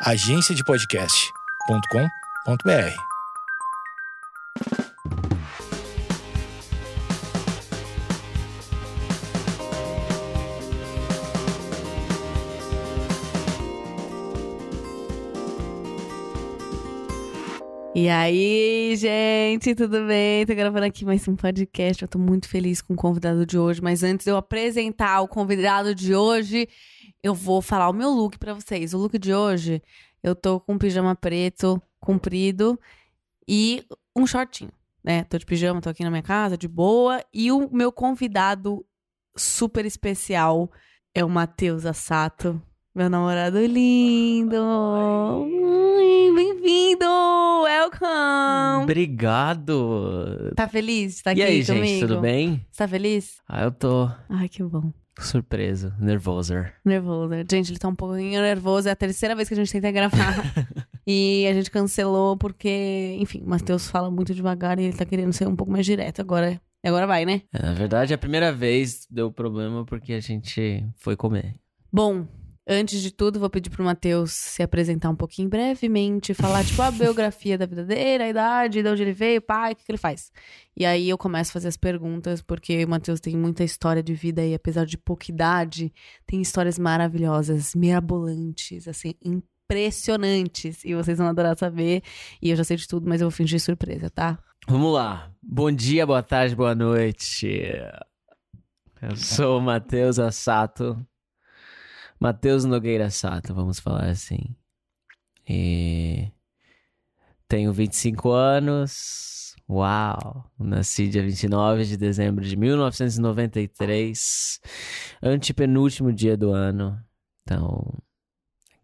agenciadepodcast.com.br. E aí, gente, tudo bem? Tô gravando aqui mais um podcast. Eu tô muito feliz com o convidado de hoje, mas antes de eu apresentar o convidado de hoje, eu vou falar o meu look pra vocês. O look de hoje, eu tô com um pijama preto, comprido e um shortinho, né? Tô de pijama, tô aqui na minha casa, de boa. E o meu convidado super especial é o Matheus Assato, meu namorado lindo. Bem-vindo! Welcome! Obrigado. Tá feliz de estar e aqui aí, comigo? gente, tudo bem? Você tá feliz? Ah, eu tô Ai, que bom. Surpreso, nervoso. Nervoso. Gente, ele tá um pouquinho nervoso. É a terceira vez que a gente tenta gravar. e a gente cancelou porque, enfim, o Matheus fala muito devagar e ele tá querendo ser um pouco mais direto. Agora, agora vai, né? É, na verdade, a primeira vez deu problema porque a gente foi comer. Bom, antes de tudo, vou pedir pro Matheus se apresentar um pouquinho brevemente, falar, tipo, a biografia da vida dele, a idade, de onde ele veio, pai, o que, que ele faz. E aí eu começo a fazer as perguntas, porque o Matheus tem muita história de vida e, apesar de pouca idade, tem histórias maravilhosas, mirabolantes, assim, impressionantes. E vocês vão adorar saber. E eu já sei de tudo, mas eu vou fingir surpresa, tá? Vamos lá. Bom dia, boa tarde, boa noite. Eu sou o Matheus Assato. Matheus Nogueira Sato, vamos falar assim. E tenho 25 anos. Uau! Nasci dia 29 de dezembro de 1993. Antepenúltimo dia do ano. Então,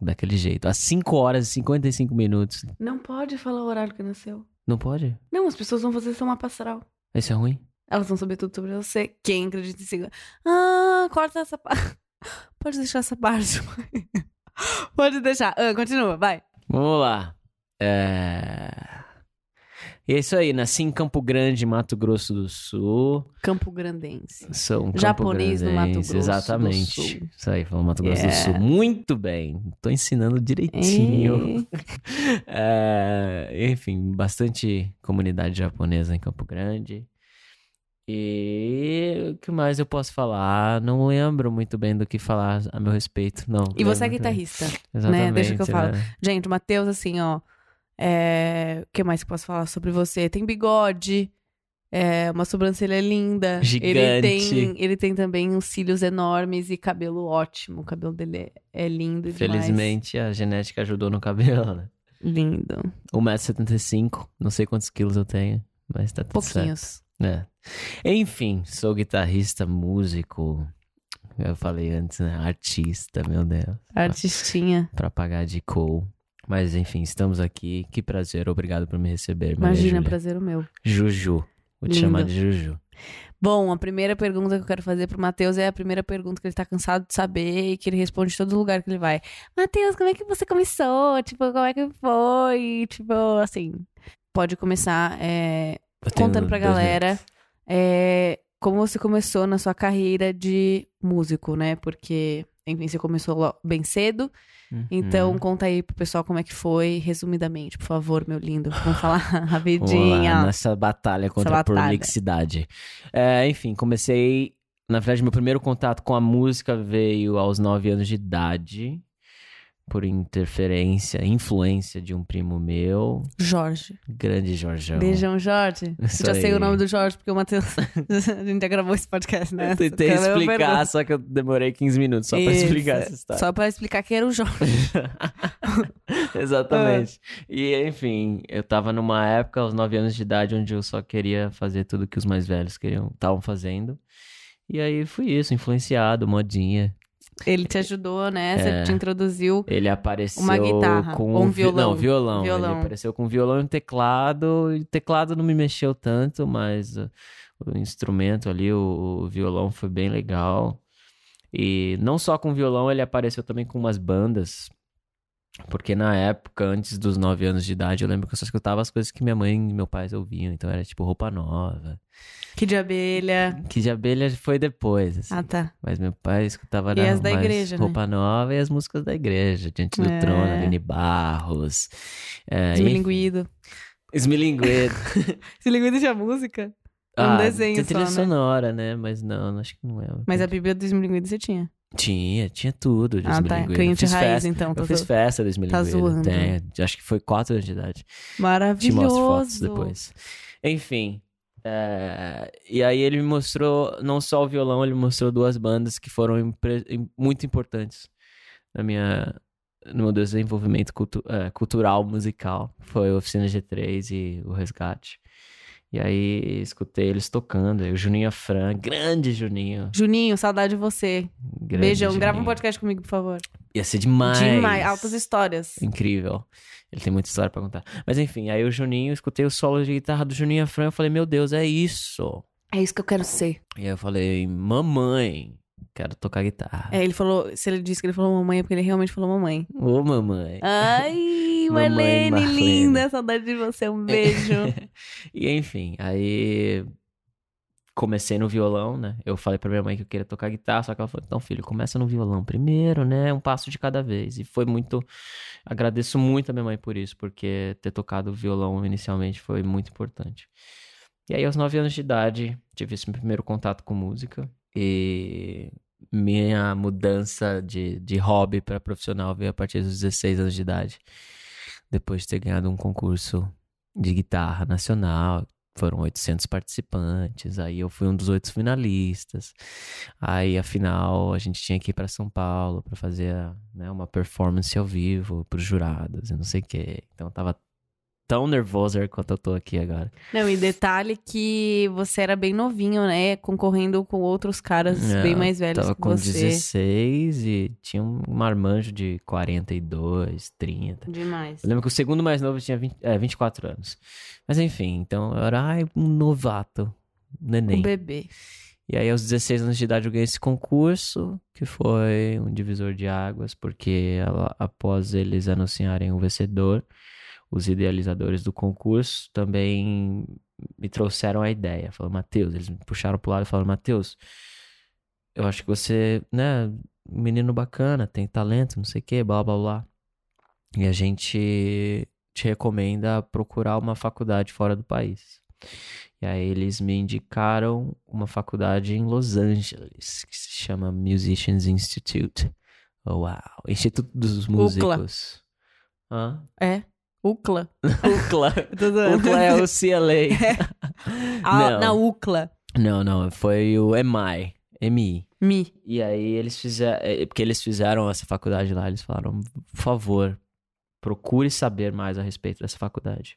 daquele jeito. Às 5 horas e 55 minutos. Não pode falar o horário que nasceu. Não pode? Não, as pessoas vão fazer seu mapa astral. Isso é ruim? Elas vão saber tudo sobre você. Quem acredita em signo? Ah, corta essa parte. Pode deixar essa parte. Pode deixar. Ah, continua, vai. Vamos lá. É... E é isso aí, nasci em Campo Grande, Mato Grosso do Sul. Campo Grandense. Sou um Japonês no Mato Grosso do Exatamente. Sul. Isso aí, falando Mato Grosso É. do Sul. Muito bem. Tô ensinando direitinho. É, Enfim, bastante comunidade japonesa em Campo Grande. E o que mais eu posso falar? Não lembro muito bem do que falar a meu respeito. Não. E você é guitarrista. Exatamente. Deixa que eu falo. né? Gente, o Matheus, assim, ó. É... O que mais que eu posso falar sobre você? Tem bigode. É, uma sobrancelha linda. Ele Gigante. tem, ele tem também uns cílios enormes e cabelo ótimo. O cabelo dele é, é lindo demais. Felizmente a genética ajudou no cabelo, né? Lindo. 1,75m, não sei quantos quilos eu tenho, mas tá tudo certo. É. Enfim, sou guitarrista, músico. Eu falei antes, né? Artista, meu Deus. Artistinha. Pra pagar de cool. Mas enfim, estamos aqui. Que prazer, obrigado por me receber. Maria Imagina, Júlia. prazer o meu. Juju. Vou te Lindo. chamar de Juju. Bom, a primeira pergunta que eu quero fazer pro Matheus é a primeira pergunta que ele tá cansado de saber e que ele responde em todo lugar que ele vai. Matheus, como é que você começou? Tipo, como é que foi? Tipo, assim. Pode começar é, contando pra galera é, como você começou na sua carreira de músico, né? Porque, enfim, você começou bem cedo. minutos. Então, Uhum. conta aí pro pessoal como é que foi, resumidamente, por favor, meu lindo. Vamos falar rapidinho. nessa batalha contra Essa a batalha. prolixidade. É, enfim, comecei. Na verdade, meu primeiro contato com a música veio aos 9 anos de idade, por interferência, influência de um primo meu, Jorge. grande Jorjão. Beijão, Jorge. Isso já sei aí. o nome do Jorge, porque o Matheus. a gente já gravou esse podcast, né? Eu tentei Cara, explicar, só que eu demorei 15 minutos só pra Isso, explicar essa história. Só pra explicar que era o Jorge. Exatamente. E, enfim, eu tava numa época, aos 9 anos de idade, onde eu só queria fazer tudo que os mais velhos queriam, estavam fazendo. E aí foi isso, influenciado, modinha. Ele te ajudou nessa, É. te introduziu. Ele apareceu Uma guitarra, com um vi- violão. Não, violão. Violão. Ele apareceu com violão e um teclado. E o teclado não me mexeu tanto, mas o instrumento ali, o, o violão foi bem legal. E não só com violão, ele apareceu também com umas bandas. porque na época, antes dos 9 anos de idade, eu lembro que eu só escutava as coisas que minha mãe e meu pai ouviam. Então era tipo roupa nova. Que de abelha. Que de abelha foi depois, assim. Ah, tá. Mas meu pai escutava E as da igreja, né? roupa nova e as músicas da igreja. Diante do É. trono, Aline Barros. É, Esmilinguido. Esmilinguido. Esmilinguido tinha música? É um Ah, desenho tem trilha só, né? sonora, né? Mas não, acho que não é. Mas a Bíblia do Esmilinguido você tinha. Tinha, tinha tudo de Ah, tá. Fiz raiz, festa. então. Eu tô- fiz festa do Esmilinguido. zoando. Tem, acho que foi 4 anos de idade. Te Maravilhoso. mostro fotos depois. Enfim. É, e aí ele me mostrou não só o violão, ele me mostrou duas bandas que foram impre- im- muito importantes na minha, no meu desenvolvimento cultu- é, cultural musical. Foi a Oficina G3 e o Resgate. E aí escutei eles tocando. aí o Juninho Afran, grande Juninho. Juninho, saudade de você. grande Beijão. Grava um Juninho. podcast comigo, por favor. Ia ser demais. Demais. Altas histórias. Incrível. Ele tem muita história pra contar. Mas enfim, aí o Juninho, escutei o solo de guitarra do Juninho Afran, eu falei, meu Deus, é isso. É isso que eu quero ser. E aí eu falei, mamãe, quero tocar guitarra. É, ele falou, se ele disse que ele falou mamãe, é porque ele realmente falou mamãe. Ô, mamãe. Ai, Mamãe Marlene, Marlene. linda, saudade de você, um beijo. e enfim, aí comecei no violão, né? Eu falei pra minha mãe que eu queria tocar guitarra, só que ela falou, então filho, começa no violão primeiro, né? Um passo de cada vez. E foi muito... Agradeço muito a minha mãe por isso, porque ter tocado violão inicialmente foi muito importante. E aí, aos 9 anos de idade, tive esse primeiro contato com música. E minha mudança de, de hobby para profissional veio a partir dos 16 anos de idade. Depois de ter ganhado um concurso de guitarra nacional. Foram 800 participantes. Aí eu fui um dos oito finalistas. Aí, afinal, a gente tinha que ir para São Paulo para fazer né, uma performance ao vivo para os jurados e não sei o quê. Então, tava tão nervoso quanto eu tô aqui agora. Não, e detalhe que você era bem novinho, né? Concorrendo com outros caras É, bem mais velhos Tava que com você. 16 e tinha um marmanjo de 42, 30. Demais. Eu lembro que o segundo mais novo tinha 20, é, 24 anos. Mas enfim, então eu era ai, um novato, um neném. Um bebê. E aí, aos 16 anos de idade, eu ganhei esse concurso, que foi um divisor de águas, porque após eles anunciarem o vencedor, os idealizadores do concurso também me trouxeram a ideia. Falaram, Matheus, eles me puxaram pro lado e falaram, Matheus, eu acho que você, né, menino bacana, tem talento, não sei o que, blá, blá, blá. E a gente te recomenda procurar uma faculdade fora do país. E aí eles me indicaram uma faculdade em Los Angeles, que se chama Musicians Institute. Oh, uau! Instituto dos Músicos. Hã? É. UCLA. UCLA. UCLA é o CLA. Ah, não. Na UCLA. não, não, foi o MI. MI. Mi. E aí eles fizeram, porque eles fizeram essa faculdade lá, eles falaram, por favor, procure saber mais a respeito dessa faculdade.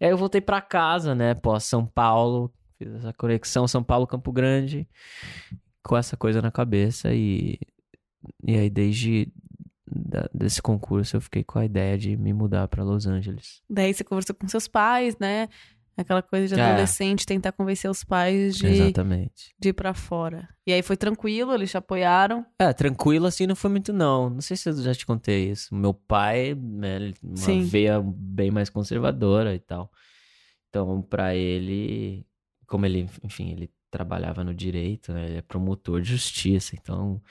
E aí eu voltei pra casa, né, pós São Paulo, fiz essa conexão São Paulo Campo Grande, com essa coisa na cabeça e e aí desde da- desse concurso eu fiquei com a ideia de me mudar pra Los Angeles. Daí você conversou com seus pais, né? Aquela coisa de É. adolescente, tentar convencer os pais de, Exatamente. de ir pra fora. E aí foi tranquilo, eles te apoiaram. É, tranquilo assim não foi muito não. Não sei se eu já te contei isso. Meu pai, né, ele- uma Sim. veia bem mais conservadora e tal. Então, pra ele, como ele, enfim, ele trabalhava no direito, né, ele é promotor de justiça, então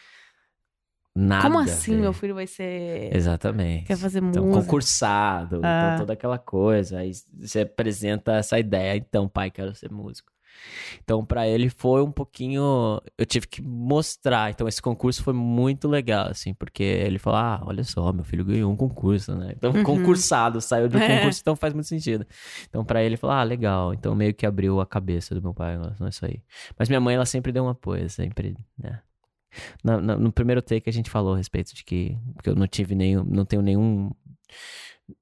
nada. Como assim meu filho vai ser. Exatamente. Quer fazer Então, música? concursado, Ah. então toda aquela coisa. Aí você apresenta essa ideia, então, pai, quero ser músico. Então, pra ele foi um pouquinho. Eu tive que mostrar. Então, esse concurso foi muito legal, assim, porque ele falou: ah, olha só, meu filho ganhou um concurso, né? Então, Uhum. concursado, saiu um É. concurso, então faz muito sentido. Então, pra ele, ele falou: ah, legal. Então, meio que abriu a cabeça do meu pai em relação a isso aí. Mas minha mãe, ela sempre deu um apoio, sempre, né? Na- na- no primeiro take a gente falou a respeito de que, que eu não tive nenhum, não tenho nenhum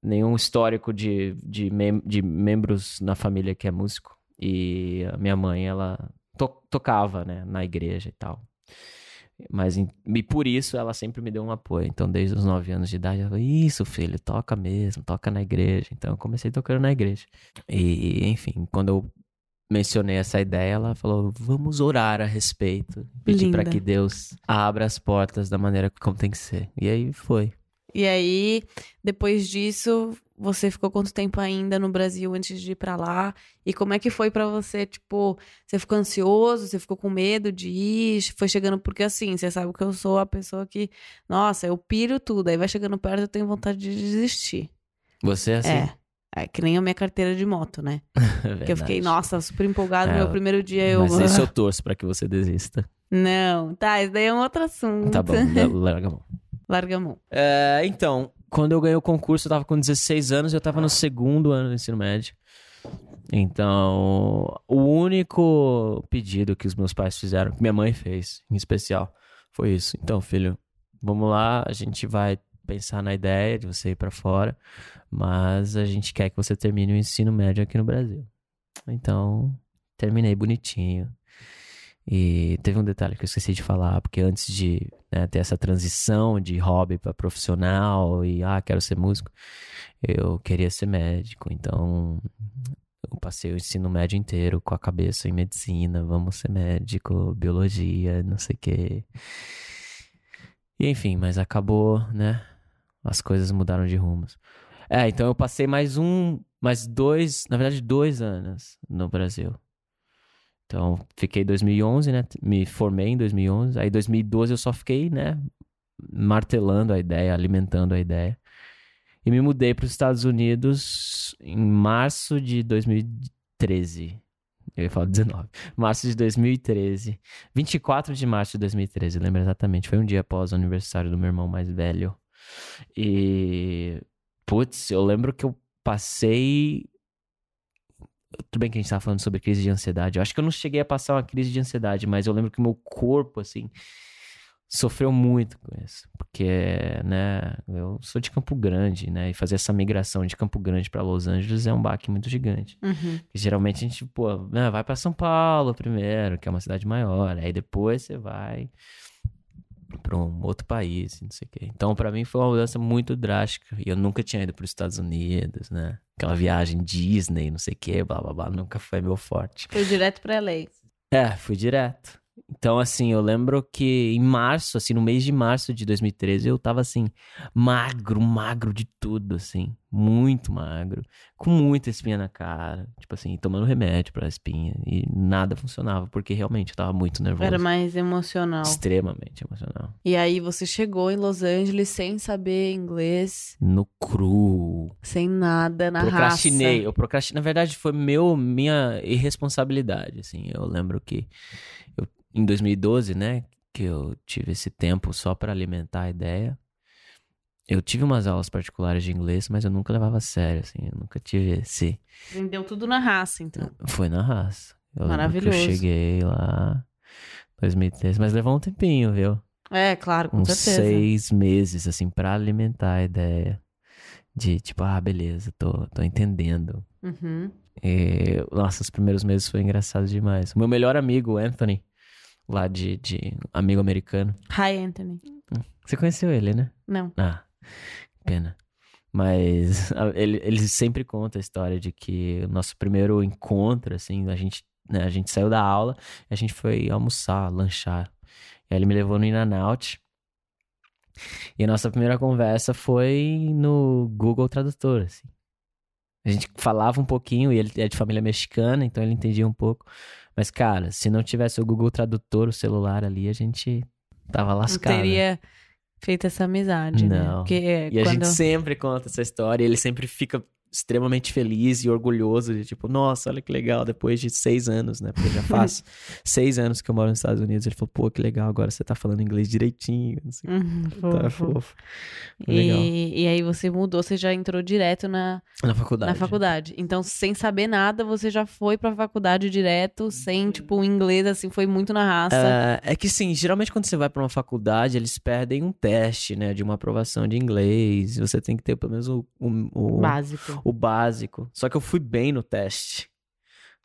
nenhum histórico de, de, mem- de membros na família que é músico. E a minha mãe ela to- tocava né na igreja e tal. Mas em- e por isso ela sempre me deu um apoio. Então desde os 9 anos de idade ela falou isso filho toca mesmo toca na igreja. Então eu comecei tocando na igreja. E enfim quando eu mencionei essa ideia ela falou vamos orar a respeito pedir para que Deus abra as portas da maneira como tem que ser e aí foi E aí, depois disso, você ficou quanto tempo ainda no Brasil antes de ir pra lá? E como é que foi pra você, tipo, você ficou ansioso, você ficou com medo de ir? Foi chegando porque assim, você sabe que eu sou a pessoa que, nossa, eu piro tudo, aí vai chegando perto eu tenho vontade de desistir. Você é assim? É. É que nem a minha carteira de moto, né? É Que eu fiquei, nossa, super empolgado. É, meu primeiro dia eu. Mas isso eu torço pra que você desista. Não, tá, isso daí é um outro assunto. Tá bom, larga a mão. Larga a mão. É, então, quando eu ganhei o concurso, eu tava com 16 anos e eu tava no segundo ano do ensino médio. Então, o único pedido que os meus pais fizeram, que minha mãe fez, em especial, foi isso. Então, filho, vamos lá, a gente vai pensar na ideia de você ir pra fora, mas a gente quer que você termine o ensino médio aqui no Brasil. Então, terminei bonitinho. E teve um detalhe que eu esqueci de falar, porque antes de né, ter essa transição de hobby para profissional e ah, quero ser músico, eu queria ser médico. Então, eu passei o ensino médio inteiro com a cabeça em medicina, vamos ser médico, biologia, não sei o quê. E enfim, mas acabou, né? As coisas mudaram de rumos. É, então eu passei mais um, mais dois, na verdade, dois anos no Brasil. Então, fiquei em 2011, né? Me formei em 2011. Aí, em 2012, eu só fiquei, né? Martelando a ideia, alimentando a ideia. E me mudei para os Estados Unidos em março de 2013. Eu ia falar 19. Março de 2013. 24 de março de 2013, lembro exatamente. Foi um dia após o aniversário do meu irmão mais velho. E. Putz, eu lembro que eu passei tudo bem que a gente tava falando sobre crise de ansiedade. Eu acho que eu não cheguei a passar uma crise de ansiedade, mas eu lembro que o meu corpo, assim, sofreu muito com isso. Porque, né, eu sou de Campo Grande, né, e fazer essa migração de Campo Grande para Los Angeles é um baque muito gigante. Uhum. Geralmente a gente, pô, né, vai para São Paulo primeiro, que é uma cidade maior, aí depois você vai para um outro país, não sei o quê. Então, para mim foi uma mudança muito drástica. E eu nunca tinha ido para os Estados Unidos, né? Aquela viagem Disney, não sei o quê, blá blá blá, nunca foi meu forte. Foi direto pra LA. É, fui direto. Então, assim, eu lembro que em março, assim, no mês de março de 2013, eu tava, assim, magro, magro de tudo, assim. Muito magro. Com muita espinha na cara. Tipo assim, tomando remédio pra espinha. E nada funcionava, porque realmente eu tava muito nervoso. Era mais emocional. Extremamente emocional. E aí você chegou em Los Angeles sem saber inglês, No cru. sem nada, na procrastinei. raça. Eu procrastinei. Na verdade, foi meu, minha irresponsabilidade, assim. Eu lembro que eu, em 2012, né, que eu tive esse tempo só para alimentar a ideia. Eu tive umas aulas particulares de inglês, mas eu nunca levava a sério, assim. Eu nunca tive esse... Aprendeu tudo na raça, então. Foi na raça. Eu Maravilhoso. eu cheguei lá... 2013, mas levou um tempinho, viu? É, claro, com uns certeza. seis meses, assim, pra alimentar a ideia de, tipo, ah, beleza, tô, tô entendendo. Uhum. E, nossa, os primeiros meses foi engraçado demais. O meu melhor amigo, Anthony, lá de, de amigo americano. Hi, Anthony. Você conheceu ele, né? Não. Ah, pena. Mas ele, ele sempre conta a história de que o nosso primeiro encontro, assim, a gente, né, a gente saiu da aula e a gente foi almoçar, lanchar. E aí ele me levou no In-N-Out. E a nossa primeira conversa foi no Google Tradutor, assim. A gente falava um pouquinho, e ele é de família mexicana, então ele entendia um pouco. Mas, cara, se não tivesse o Google Tradutor, o celular ali, a gente tava Não lascado. teria feito essa amizade, né? Não. Porque é, E a quando... gente sempre conta essa história ele sempre fica extremamente feliz e orgulhoso de tipo, nossa, olha que legal, depois de seis anos, né? Porque já faz seis anos que eu moro nos Estados Unidos. Ele falou, pô, que legal, agora você tá falando inglês direitinho. O Uhum. Tá fofo. fofo. Legal. E, e aí você mudou, você já entrou direto na, Na faculdade. na faculdade. Então, sem saber nada, você já foi pra faculdade direto, sem, tipo, o inglês, assim, foi muito na raça. É, é que sim, geralmente quando você vai pra uma faculdade, eles pedem um teste, né? De uma aprovação de inglês. Você tem que ter pelo menos o, o, o- Básico. O básico. Só que eu fui bem no teste.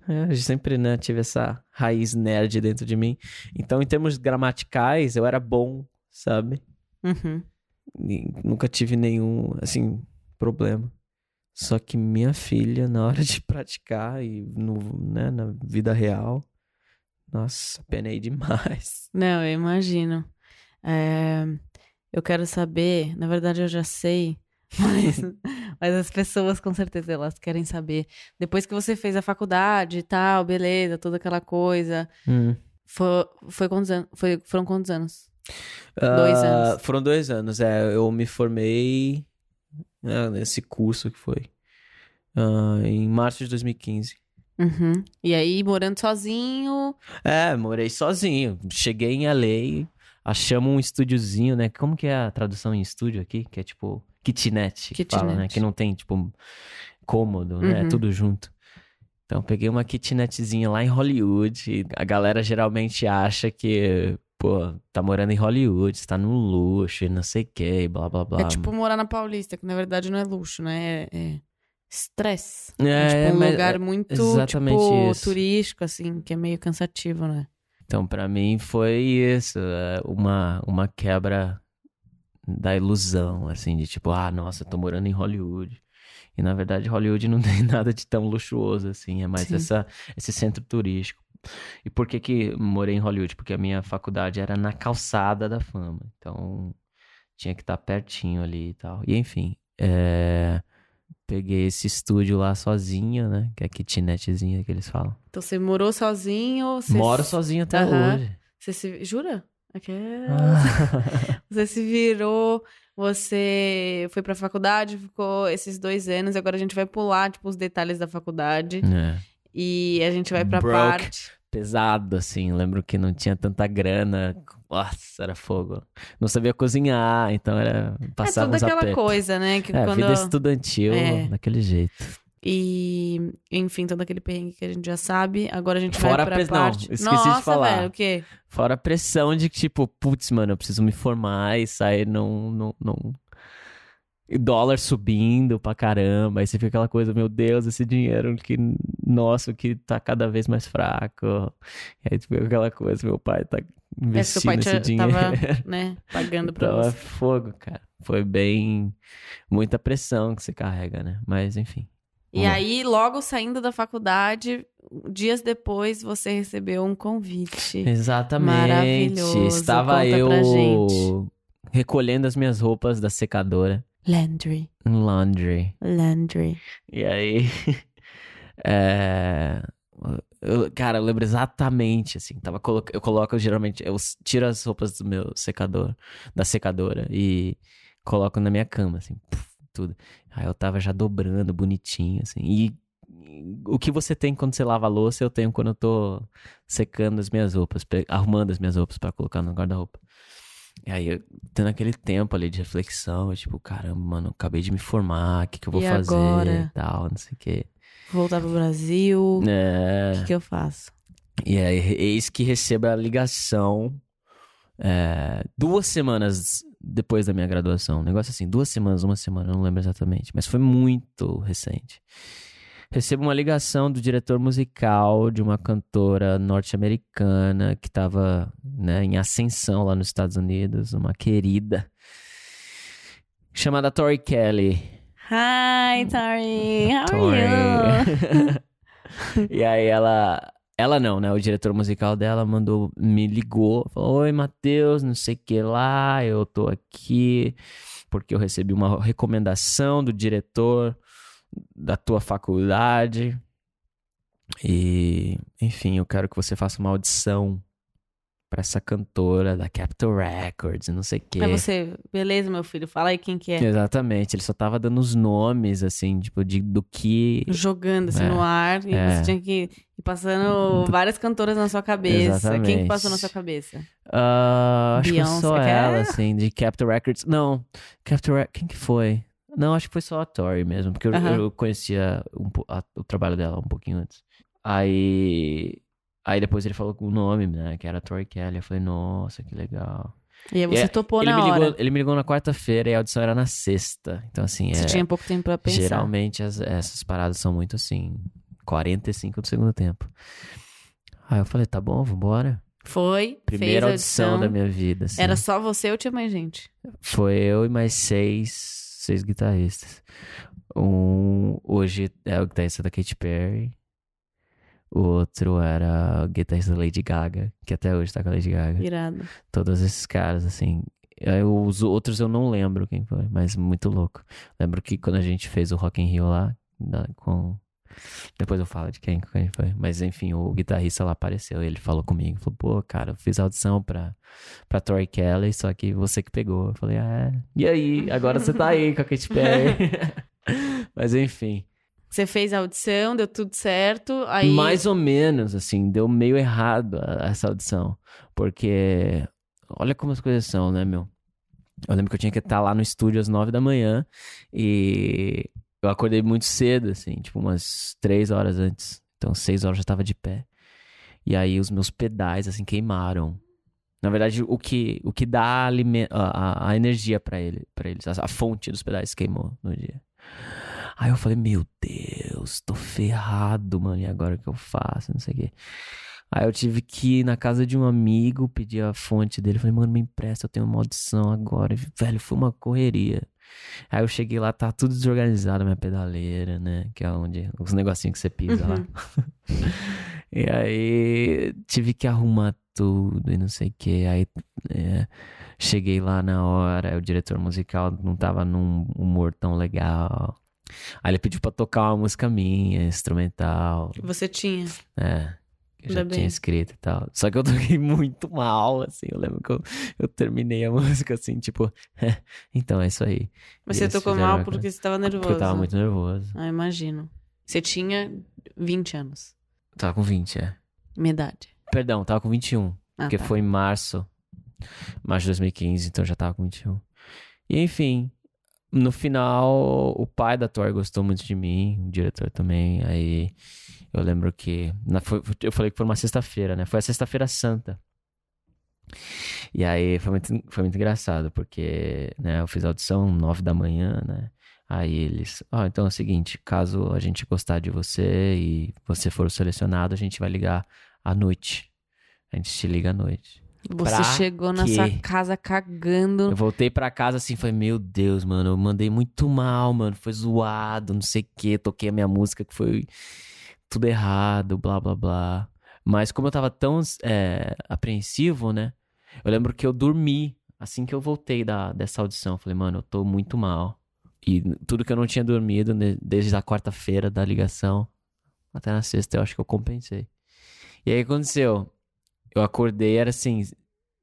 É, eu sempre, né, tive essa raiz nerd dentro de mim. Então, em termos gramaticais, eu era bom, sabe? Uhum. Nunca tive nenhum, assim, problema. Só que minha filha, na hora de praticar e no, né, na vida real, nossa, penei demais. Não, eu imagino. É, eu quero saber, na verdade eu já sei, mas, mas as pessoas com certeza elas querem saber. Depois que você fez a faculdade e tal, beleza, toda aquela coisa. Hum. Foi, foi quantos anos? Foi, foram quantos anos? Dois Ah, anos. Foram dois anos, é. Eu me formei né, nesse curso que foi. ah, em março de 2015. Uhum. E aí, morando sozinho. É, morei sozinho. Cheguei em LA, achamos um estúdiozinho, né? Como que é a tradução em estúdio aqui? Que é tipo kitnet, que fala, né? Kitnet. Que não tem, tipo, cômodo, né? É Uhum. tudo junto. Então, peguei uma kitnetzinha lá em Hollywood. A galera geralmente acha que, pô, tá morando em Hollywood, está no luxo e não sei o que, e blá blá blá. É tipo morar na Paulista, que na verdade não é luxo, né? É- É estresse. É, É, tipo um mas- lugar muito exatamente tipo, isso. turístico, assim, que é meio cansativo, né? Então, pra mim foi isso, é, uma, uma quebra da ilusão, assim, de tipo, ah, nossa, eu tô morando em Hollywood. E na verdade, Hollywood não tem nada de tão luxuoso, assim, é mais Sim. essa, esse centro turístico. E por que que morei em Hollywood? Porque a minha faculdade era na calçada da fama, então tinha que estar pertinho ali e tal. E enfim, é, peguei esse estúdio lá sozinho, né, que é a kitnetzinha que eles falam. Então você morou sozinho. Você Moro sozinho até Aham. hoje. Você se. Jura? Ah. Você se virou, você foi pra faculdade, ficou esses dois anos, e agora a gente vai pular, tipo, os detalhes da faculdade. É. E a gente vai pra Broke. parte. Pesado, assim. Lembro que não tinha tanta grana. Nossa, era fogo. Não sabia cozinhar, então era. É Passava toda uns aquela apertos. coisa, né? Que É, quando... vida estudantil, É. daquele jeito. E, enfim, todo aquele perrengue que a gente já sabe. Agora a gente Fora vai a pra não, parte... esqueci de Nossa, falar. velho, o quê? Fora a pressão de que, tipo, putz, mano, eu preciso me formar e sair num. num, num... E dólar subindo pra caramba. Aí você fica aquela coisa, meu Deus, esse dinheiro que, nosso, que tá cada vez mais fraco. E aí tu fica aquela coisa, meu pai tá É, investindo pai esse dinheiro. tava, né, pagando pra Então é você. fogo, cara. Foi bem. Muita pressão que você carrega, né? Mas enfim. E lá. aí, logo saindo da faculdade, dias depois, você recebeu um convite. Exatamente. Maravilhoso. Estava Conta eu recolhendo as minhas roupas da secadora Landry, em laundry. Landry. E aí. é, eu- cara, eu lembro exatamente assim. Tava colo... Eu coloco geralmente. Eu tiro as roupas do meu secador, da secadora, e coloco na minha cama, assim, puf, tudo. Aí eu tava já dobrando bonitinho, assim. E e o que você tem quando você lava a louça, eu tenho quando eu tô secando as minhas roupas, arrumando as minhas roupas pra colocar no guarda-roupa. E aí, eu, tendo aquele tempo ali de reflexão, eu, tipo, caramba, mano, acabei de me formar, o que, que eu vou E fazer agora? tal, não sei o quê. Voltar pro Brasil. O É, que, que eu faço? e aí, eis que recebo a ligação é, duas semanas depois da minha graduação. Um negócio assim, duas semanas, uma semana, não lembro exatamente. Mas foi muito recente. Recebo uma ligação do diretor musical de uma cantora norte-americana que estava né, em ascensão lá nos Estados Unidos, uma querida, chamada Tori Kelly. Hi, Tori. How Tori. are you? e aí ela. Ela não, né? O diretor musical dela mandou, me ligou, falou: Oi, Matheus, não sei o que lá, eu tô aqui porque eu recebi uma recomendação do diretor da tua faculdade. E, enfim, eu quero que você faça uma audição pra essa cantora da Capitol Records, não sei o quê. Aí você, beleza, meu filho, fala aí quem que é. Exatamente, ele só tava dando os nomes, assim, tipo, de, do que Jogando assim É, no ar. E é. você tinha que ir passando várias cantoras na sua cabeça. Quem que Exatamente. passou na sua cabeça? Ah, acho que foi Beyoncé, só que é? ela, assim, de Capitol Records. Não, Capitol Records, quem que foi? Não, acho que foi só a Tori mesmo, porque eu, Aham. eu conhecia um a- o trabalho dela um pouquinho antes. Aí, aí depois ele falou o nome, né, que era Tori Kelly. Eu falei, nossa, que legal. E aí você É, topou ele, na me hora. ligou, ele me ligou na quarta-feira e a audição era na sexta. Então, assim, Você é, tinha pouco tempo pra pensar. geralmente as- essas paradas são muito assim, 45 do segundo tempo. Aí eu falei, tá bom, vambora. Foi, Primeira audição, audição. da minha vida. Assim. Era só você ou tinha mais gente? Foi eu e mais seis, seis guitarristas. Um hoje é o guitarrista da Katy Perry. O outro era o guitarrista da Lady Gaga, que até hoje tá com a Lady Gaga. Irado. Todos esses caras, assim. Aí os outros eu não lembro quem foi, mas muito louco. Lembro que quando a gente fez o Rock in Rio lá, com... Depois eu falo de quem, quem foi. Mas enfim, o guitarrista lá apareceu. Ele falou comigo. Falou, pô, cara, eu fiz audição pra, pra Tori Kelly, só que você que pegou. Eu falei, ah, é. e aí? Agora você tá aí com a Katy Perry. mas enfim. Você fez a audição, deu tudo certo. Aí. Mais ou menos, assim, deu meio errado essa audição. Porque olha como as coisas são, né, meu? Eu lembro que eu tinha que estar lá no estúdio às nove da manhã e eu acordei muito cedo, assim, tipo umas três horas antes. Então, seis horas eu já tava de pé. E aí os meus pedais, assim, queimaram. Na verdade, o que, o que dá a, a- a energia pra ele, eles, a, a fonte dos pedais queimou no dia. Aí eu falei, meu Deus, tô ferrado, mano, e agora o que eu faço? Não sei o quê. Aí eu tive que ir na casa de um amigo, pedir a fonte dele. Falei, mano, me empresta, eu tenho uma audição agora. E, velho, foi uma correria. Aí eu cheguei lá, tá tudo desorganizado, minha pedaleira, né? Que é onde, os negocinhos que você pisa lá. e aí tive que arrumar tudo e não sei o que. Aí é, cheguei lá na hora, o diretor musical não tava num humor tão legal. Aí ele pediu pra tocar uma música minha, instrumental. Você tinha. É. Eu já Ainda tinha bem. escrito e tal. Só que eu toquei muito mal, assim. Eu lembro que eu, eu terminei a música assim, tipo, então é isso aí. Mas E você tocou mal porque você tava nervoso. Porque eu tava muito nervoso. Ah, imagino. Você tinha 20 anos. Eu tava com 20, é. Minha idade. Perdão, tava com 21. Ah, porque tá. foi em março. Março de 2015, então eu já tava com 21. E enfim, no final, o pai da Thor gostou muito de mim, o diretor também. Aí eu lembro que. na- foi- eu falei que foi uma sexta-feira, né? Foi a sexta-feira santa. E aí foi muito, foi muito engraçado, porque né, eu fiz a audição nove da manhã, né? Aí eles, ó, então é o seguinte, caso a gente gostar de você e você for selecionado, a gente vai ligar à noite. A gente te liga à noite. Você Pra chegou na quê? sua casa cagando. Eu voltei pra casa assim, falei, meu Deus, mano, eu mandei muito mal, mano, foi zoado, não sei o que, toquei a minha música que foi tudo errado, blá, blá, blá. Mas como eu tava tão é, apreensivo, né, eu lembro que eu dormi assim que eu voltei da, dessa audição. Falei, mano, eu tô muito mal. E tudo que eu não tinha dormido né, desde a quarta-feira da ligação até na sexta, eu acho que eu compensei. E aí aconteceu, eu acordei, era assim,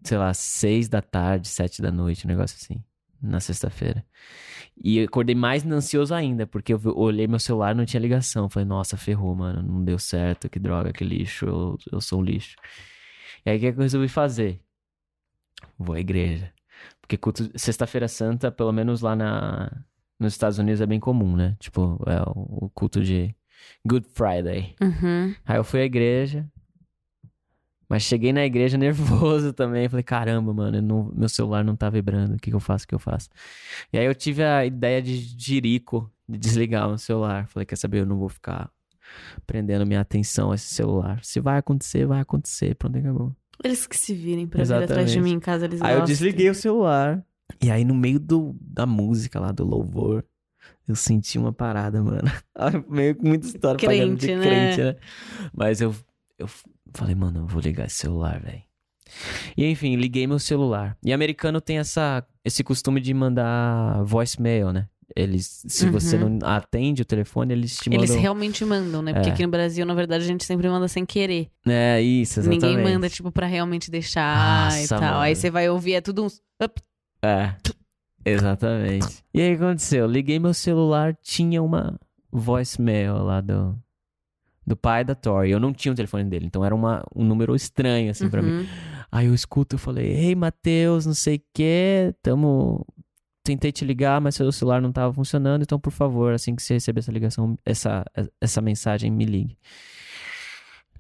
sei lá, seis da tarde, sete da noite, um negócio assim, na sexta-feira. E eu acordei mais ansioso ainda, porque eu olhei meu celular e não tinha ligação. Falei, nossa, ferrou, mano, não deu certo, que droga, que lixo, eu, eu sou um lixo. E aí o que eu resolvi fazer? Vou à igreja. Porque culto, sexta-feira santa, pelo menos lá na, nos Estados Unidos é bem comum, né? Tipo, é o, o culto de Good Friday. Uhum. Aí eu fui à igreja. Mas cheguei na igreja nervoso também. Falei, caramba, mano, eu não- meu celular não tá vibrando. O que, que eu faço? O que eu faço? E aí eu tive a ideia de jirico, de desligar o celular. Falei, quer saber? Eu não vou ficar prendendo minha atenção a esse celular. Se vai acontecer, vai acontecer. Pronto, acabou. Eles que se virem pra vir atrás de Exatamente. mim em casa, eles Aí eu gostam. desliguei o celular. E aí, no meio do, da música lá, do louvor, eu senti uma parada, mano. Meio com muita história pagando de Crente, né? crente, né? Mas eu, eu falei, mano, eu vou ligar esse celular, velho. E enfim, liguei meu celular. E americano tem essa, esse costume de mandar voicemail, né? Eles, se você Uhum. não atende o telefone, eles te Eles mandam. realmente mandam, né? Porque É. aqui no Brasil, na verdade, a gente sempre manda sem querer. É, isso, exatamente. Ninguém manda, tipo, pra realmente deixar e Nossa, tal. Aí mano. você vai ouvir, é tudo uns. up. É, exatamente. E aí o que aconteceu? Liguei meu celular, tinha uma voicemail lá do, do pai da Tori. Eu não tinha o telefone dele, então era uma, um número estranho, assim, pra mim. Uhum. Aí eu escuto, eu falei, ei, Matheus, não sei o quê, tamo... Tentei te ligar, mas seu celular não tava funcionando, então, por favor, assim que você receber essa ligação, essa, essa mensagem, me ligue.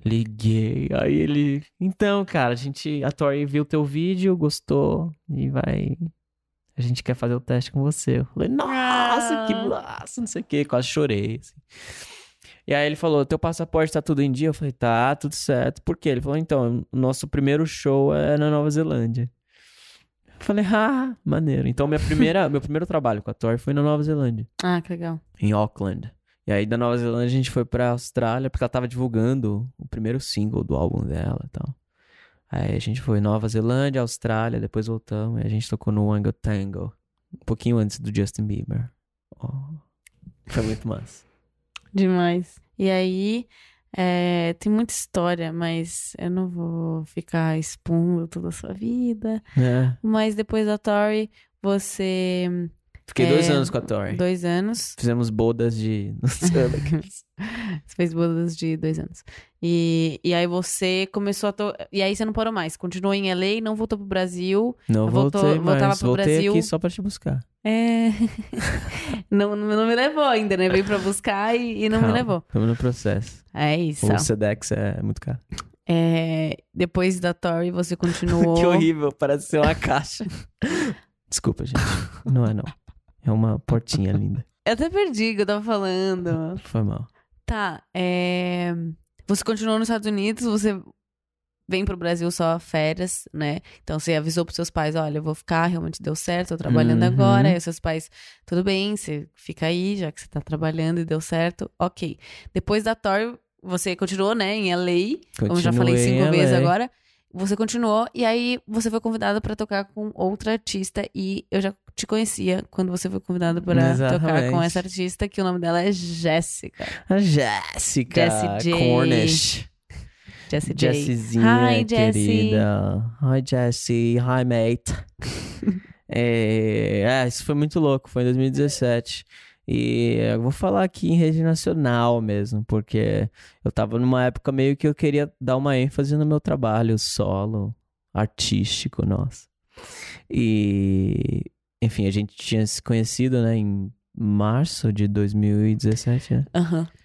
Liguei, aí ele... Então, cara, a gente... A Tori viu teu vídeo, gostou, e vai... A gente quer fazer o teste com você. Eu falei, nossa, que Ah. massa, não sei o quê, quase chorei, assim. E aí ele falou, teu passaporte tá tudo em dia? Eu falei, tá, tudo certo. Por quê? Ele falou, então, o nosso primeiro show é na Nova Zelândia. Eu falei, ah, maneiro. Então, minha primeira, meu primeiro trabalho com a Tor foi na Nova Zelândia, Ah, que legal. em Auckland. E aí, da Nova Zelândia, a gente foi pra Austrália, porque ela tava divulgando o primeiro single do álbum dela e tal. Aí a gente foi Nova Zelândia, Austrália, depois voltamos e a gente tocou no Wango Tango. Um pouquinho antes do Justin Bieber. Oh, foi muito massa. Demais. E aí, é, tem muita história, mas eu não vou ficar expondo toda a sua vida. É. Mas depois da Tori, você. Fiquei dois É, anos com a Tori. Dois anos. Fizemos bodas de. Não sei, daqueles- Você fez bodas de dois anos. E, e aí você começou a. To... E aí você não parou mais. Continuou em LA, não voltou pro Brasil. Não Voltou- voltei, voltava mas pro voltei Brasil. aqui só pra te buscar. É. não, não, me levou ainda, né? Veio pra buscar e, e não me Calma, levou. Estamos no processo. É isso. O Sedex é muito caro. É, depois da Tori, você continuou. Que horrível, parece ser uma caixa. Desculpa, gente. Não é não. É uma portinha linda. Eu até perdi o que eu tava falando. Foi mal. Tá, é... Você continuou nos Estados Unidos, você vem pro Brasil só férias, né? Então você avisou pros seus pais, olha, eu vou ficar, realmente deu certo, tô trabalhando Uhum. agora. Aí os seus pais, tudo bem, você fica aí, já que você tá trabalhando e deu certo, ok. Depois da Tor, você continuou, né, em LA, como eu já falei Continuei cinco vezes agora. Você continuou e aí você foi convidado pra tocar com outra artista e eu já te conhecia quando você foi convidado pra tocar com essa artista, que o nome dela é Jéssica. A Jéssica Jessie J. Cornish. Jessie J. Jessiezinha, Hi, Jessie. querida. Hi, Jessie. Hi, mate. é, é, isso foi muito louco. Foi em 2017. E eu vou falar aqui em rede nacional mesmo, porque eu tava numa época meio que eu queria dar uma ênfase no meu trabalho solo, artístico, nossa. E, enfim, a gente tinha se conhecido, né, em março de 2017, né? Aham. E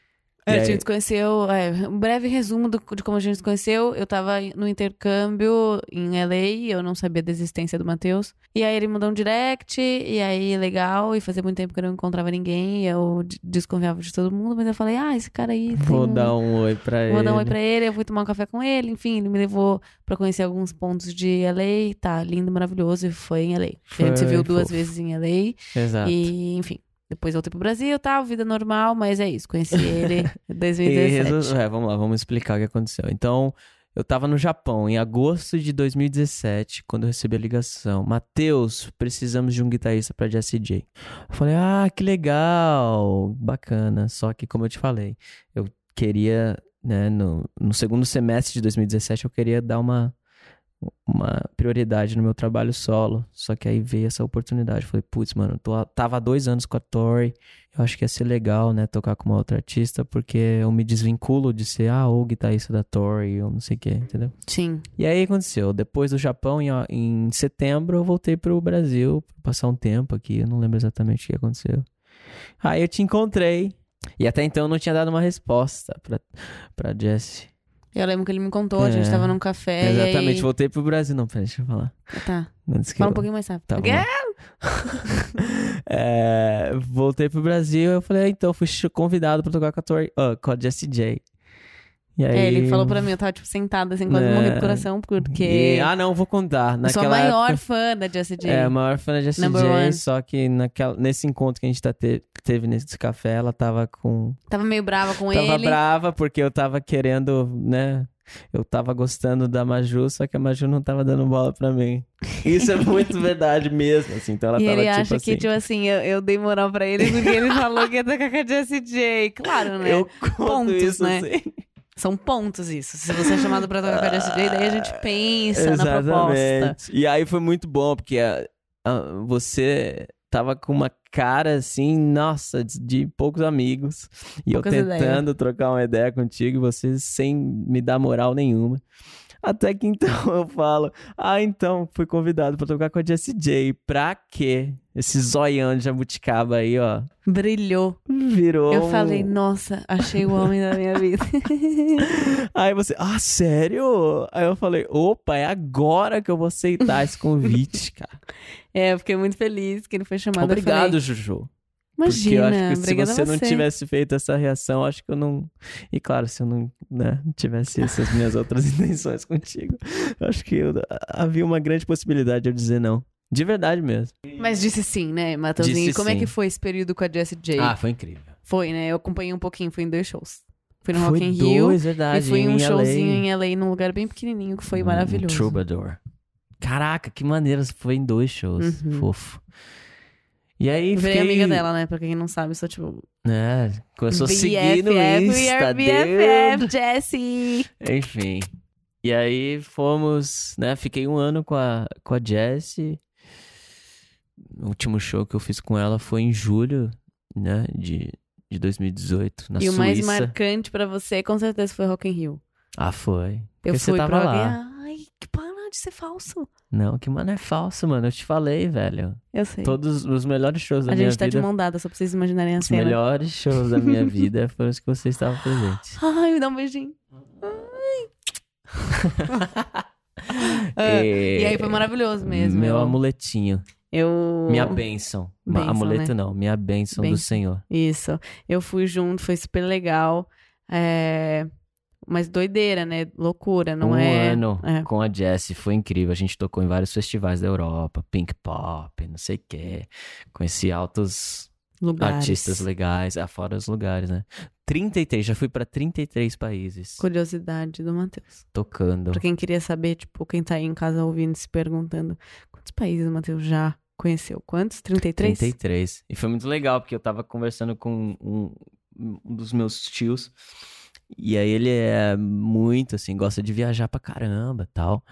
É, aí- a gente se conheceu, é, um breve resumo do- de como a gente se conheceu. Eu tava no intercâmbio em LA, eu não sabia da existência do Matheus. E aí ele mandou um direct, e aí legal, e fazia muito tempo que eu não encontrava ninguém, e eu desconfiava de todo mundo, mas eu falei, ah, esse cara aí. Vou um- dar um oi pra ele. Vou dar um oi pra ele, eu fui tomar um café com ele, enfim, ele me levou pra conhecer alguns pontos de LA, tá lindo, maravilhoso, e foi em LA. a gente se Foi viu duas fofo. vezes em LA, Exato. e enfim. Depois voltei pro Brasil, tal, vida normal, mas é isso, conheci ele em E 2017. resu- é, vamos lá, vamos explicar o que aconteceu. Então, eu tava no Japão em agosto de 2017, quando eu recebi a ligação. Matheus, precisamos de um guitarrista pra Jessie J. Eu falei, ah, que legal, bacana. Só que, como eu te falei, eu queria, né, no, no segundo semestre de 2017, eu queria dar uma, uma prioridade no meu trabalho solo. Só que aí veio essa oportunidade. Falei, putz, mano, eu tô, tava há dois anos com a Tori. Eu acho que ia ser legal, né, tocar com uma outra artista, porque eu me desvinculo de ser, ah, o guitarrista da Tori, ou não sei o que, entendeu? Sim. E aí aconteceu, depois do Japão, em, em setembro, eu voltei pro Brasil, passar um tempo aqui, eu não lembro exatamente o que aconteceu. Aí eu te encontrei, e até então eu não tinha dado uma resposta pra, pra Jessie. Eu lembro que ele me contou, a gente É. tava num café. Exatamente, e aí... voltei pro Brasil. Não, peraí, deixa eu falar. Tá. Antes que Fala eu- um pouquinho mais rápido. Tá, Ok? vamos É, voltei pro Brasil, eu falei, ah, então, fui ch- convidado pra tocar com a, Tori, ah, com a Jessie J. E aí... É, ele falou pra mim, eu tava tipo sentada assim, quase É. morri do coração, porque E- ah, não, vou contar. eu sou a Naquela maior época, fã da Jessie J. É, a maior fã da Jessie Number J, one. só que naquela, nesse encontro que a gente tá te- teve nesse café, ela tava com... Tava meio brava com Tava ele. brava porque eu tava querendo, né... Eu tava gostando da Maju, só que a Maju não tava dando bola pra mim. Isso é muito verdade mesmo, assim. Então ela E tava ele tipo acha assim... que, tipo assim, eu, eu dei moral pra ele porque ele falou que ia tocar com a Jessie J. Claro, né? Eu conto Pontos, isso né? assim. São pontos isso. Se você é chamado pra tocar com a Jessie J, daí a gente pensa na proposta. Exatamente. E aí foi muito bom, porque ah, ah, você tava com uma cara assim, nossa, de, de poucos amigos. E Poucas eu tentando trocar uma ideia contigo, e você sem me dar moral nenhuma. Até que então eu falo, ah, então fui convidado pra tocar com a Jessie J. Pra quê? Esse zoião de jabuticaba aí, ó, Brilhou. virou. Eu falei, nossa, achei o homem da minha vida. Aí você, ah, sério? Aí eu falei, opa, é agora que eu vou aceitar esse convite, cara. é, eu fiquei muito feliz que ele foi chamado. Obrigado, falei, Juju. Imagina, Porque eu acho que se você a não você. tivesse feito essa reação, acho que eu não. E claro, se eu não né, tivesse essas minhas outras intenções contigo, eu acho que eu- havia uma grande possibilidade de eu dizer não. De verdade mesmo. Mas disse sim, né, Matheusinho? Disse Como é sim. que foi esse período com a Jessie J? Ah, foi incrível. Foi, né? Eu acompanhei um pouquinho, fui em dois shows. Fui no foi Rock in Rio. dois, verdade. E fui em um em showzinho LA. em LA, num lugar bem pequenininho, que foi Um maravilhoso. Troubadour. Caraca, que maneiro. Você foi em dois shows. Uhum. Fofo. E aí Virei fiquei... amiga dela, né? Pra quem não sabe, sou tipo. É, começou a seguir no BFF, Insta. BFF, Jessie. Enfim. E aí fomos, né? Fiquei um ano com a, com a Jessie. O último show que eu fiz com ela foi em julho, né? De, de 2018, na e o Suíça. mais marcante pra você, com certeza, foi Rock in Rio. Ah, foi. Eu Porque você fui tava pra lá. alguém. Ai, que para de ser falso. Não, que mano é falso, mano. Eu te falei, velho. Eu sei. Todos os melhores shows da a minha gente tá de vida. mão dada, só pra vocês imaginarem a Os cena. melhores shows da minha vida foram os que você estava presente. Ai, me dá um beijinho. Ah, e... E aí foi maravilhoso mesmo. Meu eu, amuletinho. eu... Minha bênção. Bênção, Amuleto né? não, minha bênção, do Bênção. Senhor. Isso. Eu fui junto, foi super legal. É... Mas doideira, né? Loucura, não um é? ano É. com a Jessie foi incrível. A gente tocou em vários festivais da Europa, Pink Pop, não sei o quê. Conheci altos Lugares. artistas legais, afora os lugares, né? 33, já fui pra 33 países Curiosidade do Matheus. tocando. Pra quem queria saber, tipo, quem tá aí em casa ouvindo, se perguntando, quantos países o Matheus já conheceu? Quantos? 33? 33. E foi muito legal, porque eu tava conversando com um, um dos meus tios. E aí ele é muito, assim, gosta de viajar pra caramba tal.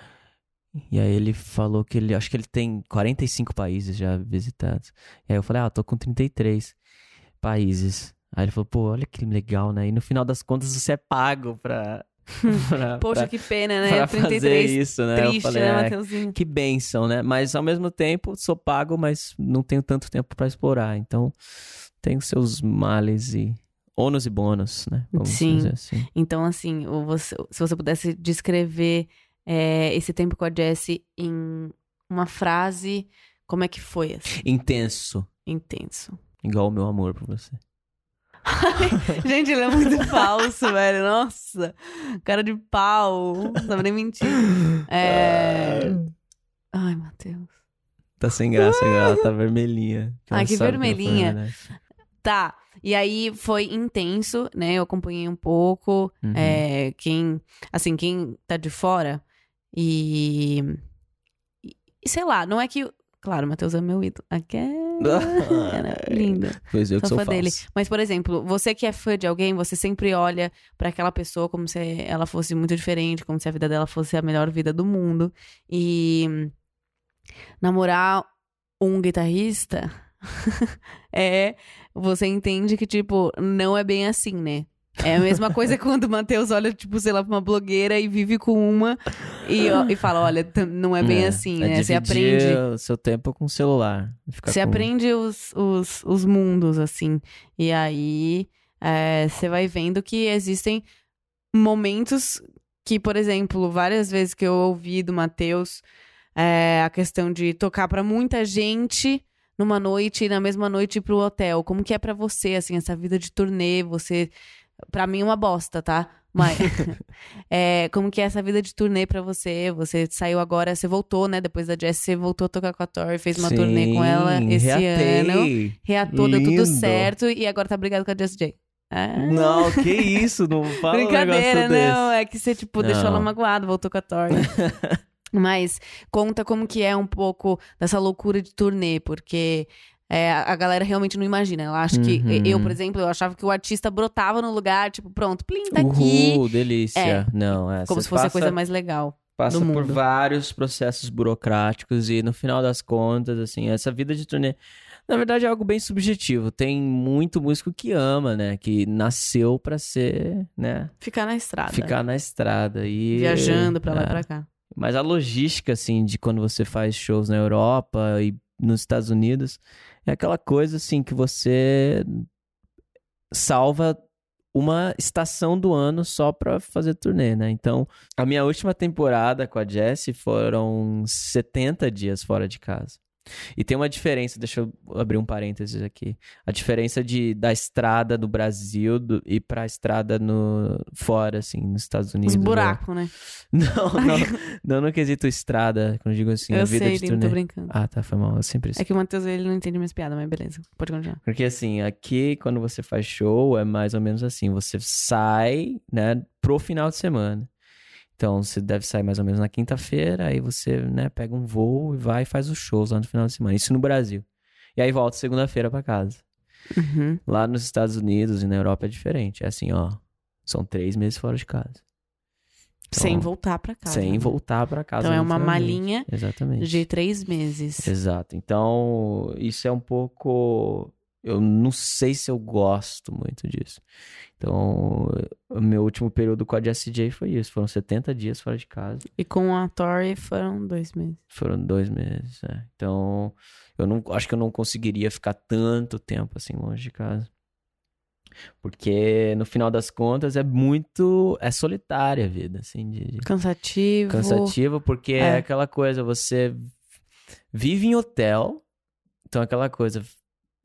E aí ele falou que ele, acho que ele tem 45 países já visitados. E aí eu falei, ah, eu tô com 33 países. Aí ele falou, pô, olha que legal, né? E no final das contas você é pago pra... pra Poxa, pra, que pena, né? pra fazer 33 isso, né? triste, falei, né, "É, que bênção, né? Mas ao mesmo tempo sou pago, mas não tenho tanto tempo pra explorar. Então tem os seus males e ônus e bônus, né? Vamos Sim. assim. Então, assim, você- se você pudesse descrever é, esse tempo com a Jessie em uma frase, como é que foi? Assim? Intenso, Intenso. igual o meu amor por você. Gente, ele é muito falso, velho. Nossa, cara de pau. Não sabe nem mentir. É... Ai, Matheus. Tá sem graça agora, ela tá vermelhinha. Ai, que foi vermelhinha. verdade. Tá. E aí foi intenso, né? Eu acompanhei um pouco. Uhum. É, quem, assim, quem tá de fora e, e sei lá, não é que, claro, o Matheus é meu ídolo. Aquela, lindo. Pois eu que Sou fã dele. falso. Mas, por exemplo, você que é fã de alguém, você sempre olha pra aquela pessoa como se ela fosse muito diferente, como se a vida dela fosse a melhor vida do mundo. E namorar um guitarrista é. Você entende que, tipo, não é bem assim, né? É a mesma coisa quando o Matheus olha, tipo, sei lá, pra uma blogueira e vive com uma e, ó, e fala: olha, não é bem assim, é né? Você aprende. o seu tempo com o celular. Você com- aprende os, os, os mundos, assim. E aí é, você vai vendo que existem momentos que, por exemplo, várias vezes que eu ouvi do Matheus é, a questão de tocar pra muita gente numa noite e na mesma noite ir pro hotel. Como que é pra você, assim, essa vida de turnê? Você. Pra mim é uma bosta, tá? Mas. é, como que é essa vida de turnê pra você? Você saiu agora, você voltou, né? Depois da Jess, você voltou a tocar com a Tori, fez uma turnê com ela Sim, esse reatei. ano. Reatou, deu tudo certo e agora tá brigado com a Jess J. Ah, Não, que isso, não fala um Brincadeira, negócio não. desse. É que você, tipo, deixou Não. ela magoada, voltou com a Tori. Mas conta como que é um pouco dessa loucura de turnê, porque é, a a galera realmente não imagina. Ela acha que. Uhum. Eu, por exemplo, eu achava que o artista brotava no lugar, tipo, pronto, plim, tá aqui. Uhul, delícia. É. Não, é. Como se fosse a passa- coisa mais legal. passa por vários processos burocráticos e no final das contas, assim, essa vida de turnê, na verdade é algo bem subjetivo. Tem muito músico que ama, né, que nasceu pra ser, né, Ficar na estrada. ficar na estrada e Viajando pra lá é. e pra cá. Mas a logística assim de quando você faz shows na Europa e nos Estados Unidos é aquela coisa assim que você salva uma estação do ano só pra fazer turnê, né? Então, a minha última temporada com a Jessie foram 70 dias fora de casa. E tem uma diferença, deixa eu abrir um parênteses aqui. A diferença de, da estrada do Brasil do, e pra estrada no, fora, assim, nos Estados Unidos. Os né? buracos, né? Não, não, não no quesito estrada, quando eu digo assim, a eu vida sei, de Lino, tô turnê. brincando. Ah, tá, foi mal, eu sempre É que o Matheus, ele não entende minhas piadas, mas beleza. Pode continuar. Porque assim, aqui quando você faz show é mais ou menos assim, você sai, né, pro final de semana. Então você deve sair mais ou menos na quinta-feira, aí você, né, pega um voo e vai e faz os shows lá no final de semana. Isso no Brasil. E aí volta segunda-feira pra casa. Uhum. Lá nos Estados Unidos e na Europa é diferente. É assim, ó, são três meses fora de casa. Então, Sem voltar pra casa. Sem né? voltar pra casa. Então é uma malinha Exatamente. de três meses. Exato. Então, isso é um pouco. Eu não sei se eu gosto muito disso. Então, o meu último período com a JSJ foi isso. Foram 70 dias fora de casa. E com a Tori foram dois meses. Foram dois meses. né? Então, eu não acho que eu não conseguiria ficar tanto tempo assim longe de casa. Porque no final das contas é muito. É solitária a vida, assim, de, de- Cansativo. cansativo, porque é. É. aquela coisa, você vive em hotel, então aquela coisa,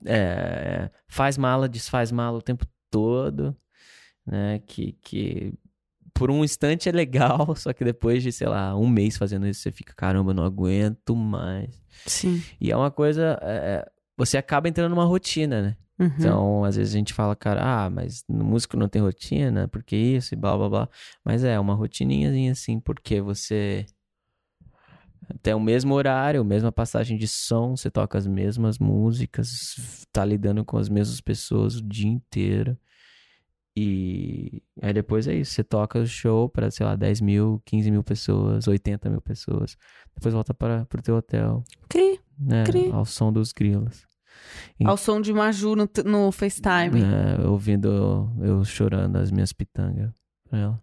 é, faz mala, desfaz mala o tempo todo, né, que, que por um instante é legal, só que depois de, sei lá, um mês fazendo isso, você fica, caramba, não aguento mais. Sim. E é uma coisa, é, você acaba entrando numa rotina, né? Uhum. Então, às vezes a gente fala, cara, ah, mas no músico não tem rotina, porque isso e blá blá blá. Mas é, uma rotininhazinha assim, porque você tem o mesmo horário, a mesma passagem de som, você toca as mesmas músicas, tá lidando com as mesmas pessoas o dia inteiro. E aí depois é isso, você toca o show pra, sei lá, 10 mil, 15 mil pessoas, 80 mil pessoas. Depois volta para pro teu hotel, Cri. né? Cri. Ao som dos grilos. E- Ao som de Maju no, no FaceTime. É, ouvindo eu chorando as minhas pitangas pra ela.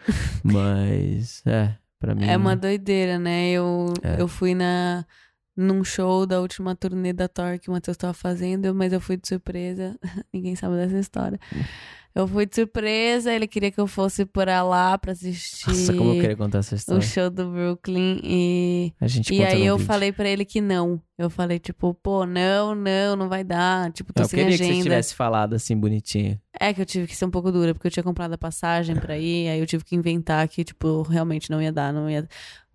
Mas, é, pra mim. É uma doideira, né? Eu, É. eu fui na num show da última turnê da Thor que o Matheus tava fazendo, mas eu fui de surpresa. Ninguém sabe dessa história. Eu fui de surpresa, ele queria que eu fosse pra lá pra assistir Nossa, como eu queria contar essa o história. show do Brooklyn e A gente e aí eu vídeo. falei pra ele que não. Eu falei tipo, pô, não, não, não vai dar, tipo, tô Eu sem queria que você agenda. tivesse falado assim, bonitinho. É que eu tive que ser um pouco dura, porque eu tinha comprado a passagem pra ir, aí eu tive que inventar que, tipo, realmente não ia dar, não ia.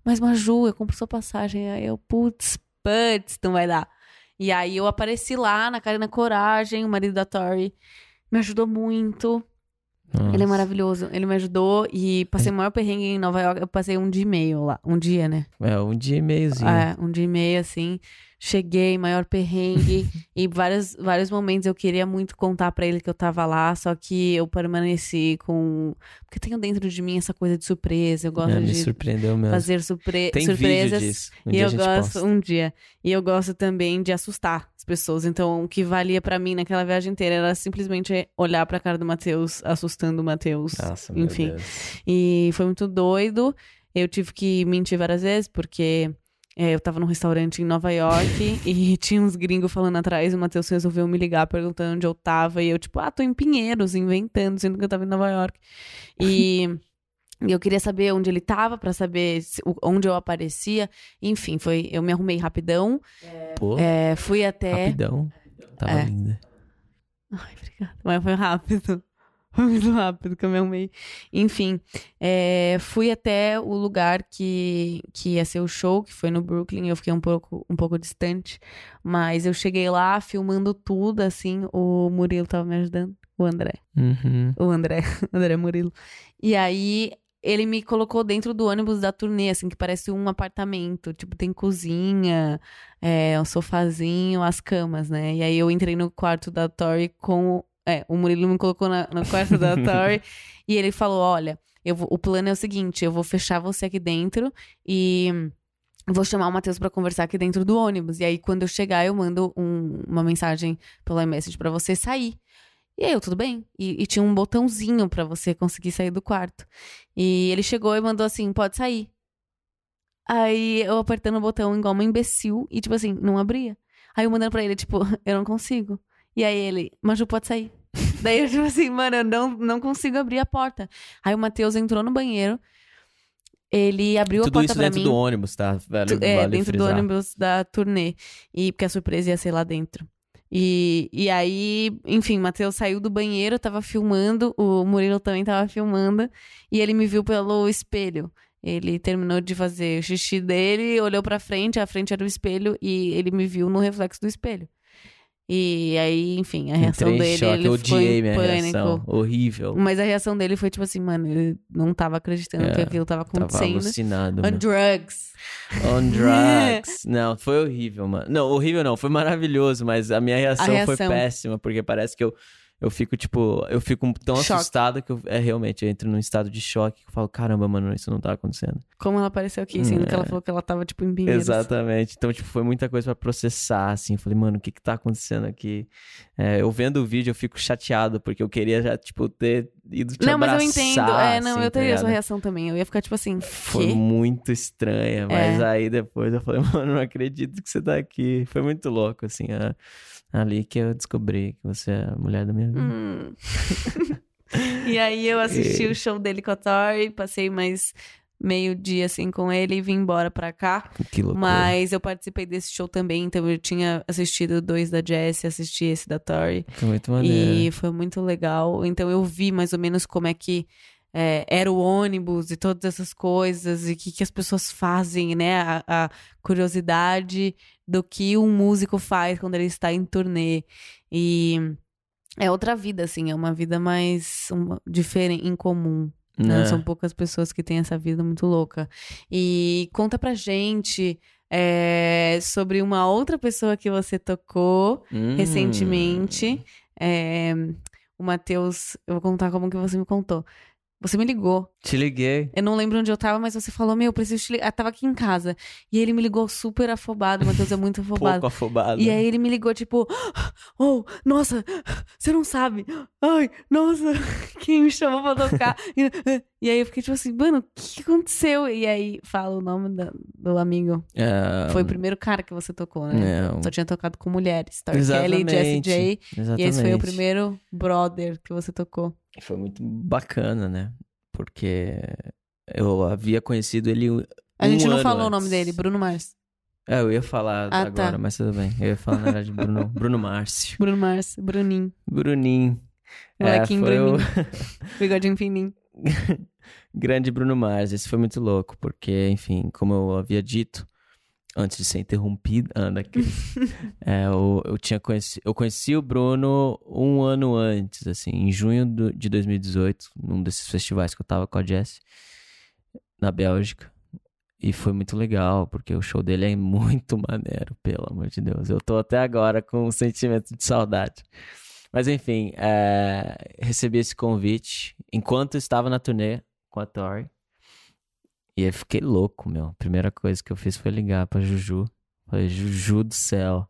Mas, Maju, eu compro sua passagem. Aí eu, putz, putz, não vai dar. E aí eu apareci lá na cara e na coragem, o marido da Tori me ajudou muito. Ele é Nossa. maravilhoso. Ele me ajudou e passei o maior perrengue em Nova York. Eu passei um dia e meio lá. Um dia, né? É, um dia e meiozinho. É, um dia e meio, assim. Cheguei, maior perrengue. e vários, vários momentos eu queria muito contar pra ele que eu tava lá, só que eu permaneci com. Porque tenho dentro de mim essa coisa de surpresa. Eu gosto É, me de surpreendeu mesmo. fazer surpre... Tem surpresas. vídeo disso. Um e eu gosto posta. um dia. E eu gosto também de assustar as pessoas. Então, o que valia pra mim naquela viagem inteira era simplesmente olhar pra cara do Matheus, assustando o Matheus. Nossa, enfim. E foi muito doido. Eu tive que mentir várias vezes, porque é, eu tava num restaurante em Nova York e tinha uns gringos falando atrás. E o Matheus resolveu me ligar perguntando onde eu tava. E eu, tipo, ah, tô em Pinheiros, inventando, sendo que eu tava em Nova York. E. E eu queria saber onde ele tava pra saber se- o- onde eu aparecia. Enfim, foi. Eu me arrumei rapidão. Pô, é, fui até. rapidão. Tava É. linda. Ai, obrigada. Mas foi rápido. Muito rápido que eu me arrumei. Enfim, é, fui até o lugar que, que ia ser o show, que foi no Brooklyn. Eu fiquei um pouco, um pouco distante. Mas eu cheguei lá filmando tudo, assim. O Murilo tava me ajudando. O André. Uhum. O André. André Murilo. E aí, ele me colocou dentro do ônibus da turnê, assim, que parece um apartamento. Tipo, tem cozinha, é, um sofazinho, as camas, né? E aí eu entrei no quarto da Tori com. É, o Murilo me colocou na- no quarto da Tori e ele falou: olha, eu vou- o plano é o seguinte: eu vou fechar você aqui dentro e. Vou chamar o Matheus pra conversar aqui dentro do ônibus. E aí, quando eu chegar, eu mando um- uma mensagem pelo iMessage pra você sair. E aí, eu, tudo bem? E, e tinha um botãozinho pra você conseguir sair do quarto. E ele chegou e mandou assim: pode sair. Aí eu apertando o botão igual uma imbecil e, tipo assim, não abria. Aí eu mandando pra ele, tipo, eu não consigo. E aí ele, Maju, pode sair. Daí eu, tipo assim, mano, eu não, não consigo abrir a porta. Aí o Matheus entrou no banheiro, ele abriu Tudo a porta isso pra dentro mim. do ônibus, tá? Velho, É, vale dentro frisar. do ônibus da turnê. E porque a surpresa ia ser lá dentro. E, e aí, enfim, Matheus saiu do banheiro, tava filmando, o Murilo também tava filmando, e ele me viu pelo espelho. Ele terminou de fazer o xixi dele, olhou pra frente, a frente era o espelho, e ele me viu no reflexo do espelho. E aí, enfim, a reação Entrei dele, choque, ele eu odiei minha pânico. reação. Horrível. Mas a reação dele foi tipo assim, mano, ele não tava acreditando É, que aquilo tava Tava acontecendo. alucinado. On meu. drugs. On drugs. não, foi horrível, mano. Não, horrível não, foi maravilhoso, mas a minha reação, foi reação. péssima, porque parece que eu, eu fico, tipo, eu fico tão Choque. assustado que eu, é realmente, eu entro num estado de choque, que eu falo, caramba, mano, isso não tá acontecendo. Como ela apareceu aqui, sendo que ela É. falou que ela tava, tipo, em Pinheiros. Exatamente. Então, tipo, foi muita coisa pra processar, assim. Eu falei, mano, o que que tá acontecendo aqui? É, eu vendo o vídeo, eu fico chateado, porque eu queria já, tipo, ter ido te Não, mas eu abraçar, entendo. É, não, assim, eu tá teria essa ligado? reação também. Eu ia ficar, tipo assim, Foi quê? muito estranha, mas É. aí depois eu falei, mano, não acredito que você tá aqui. Foi muito louco, assim, a- ali que eu descobri que você é a mulher da minha vida. Hum. e aí eu assisti o show dele com a Tori, passei mais meio dia, assim, com ele e vim embora pra cá. Que loucura. Mas eu participei desse show também, então eu tinha assistido dois da Jessie, assisti esse da Tori. Foi muito maneiro. E foi muito legal. Então eu vi mais ou menos como é que é, era o ônibus e todas essas coisas e o que, que as pessoas fazem, né? A, a curiosidade do que um músico faz quando ele está em turnê. E é outra vida, assim, é uma vida mais uma, diferente, incomum. Né? Né? São poucas pessoas que têm essa vida muito louca. E conta pra gente é, sobre uma outra pessoa que você tocou Hum. recentemente. É, o Matheus, eu vou contar como que você me contou. Você me ligou. Te liguei. Eu não lembro onde eu tava, mas você falou, meu, eu preciso te ligar. Eu tava aqui em casa. E ele me ligou super afobado. O Matheus é muito afobado. Pouco afobado. E aí ele me ligou, tipo, oh, nossa, você não sabe. Ai, nossa, quem me chamou pra tocar? E, aí eu fiquei tipo assim, mano, o que aconteceu? E aí fala o nome da- do amigo. É, Foi o primeiro cara que você tocou, né? é, Só tinha tocado com mulheres. Tori Kelly, Jessie. J. Exatamente. E esse foi o primeiro brother que você tocou. Foi muito bacana, né? Porque eu havia conhecido ele um A gente não falou o nome antes. dele, Bruno Mars. É, eu ia falar Ah, tá. agora, mas tudo bem. Eu ia falar, na verdade, Bruno, Bruno Márcio. Bruno Mars, Bruninho. Bruninho. É, Molequinho o Bruninho. Bigodinho fininho. grande Bruno Mars. Esse foi muito louco, porque, enfim, como eu havia dito, antes de ser interrompido, anda aqui. é, eu, eu tinha conheci, eu conheci o Bruno um ano antes, assim, em junho do- de 2018, num desses festivais que eu tava com a Jess, na Bélgica. E foi muito legal, porque o show dele é muito maneiro, pelo amor de Deus. Eu tô até agora com um sentimento de saudade. Mas enfim, é, recebi esse convite enquanto estava na turnê com a Tori. E aí fiquei louco, meu. A primeira coisa que eu fiz foi ligar pra Juju. Falei, Juju do céu.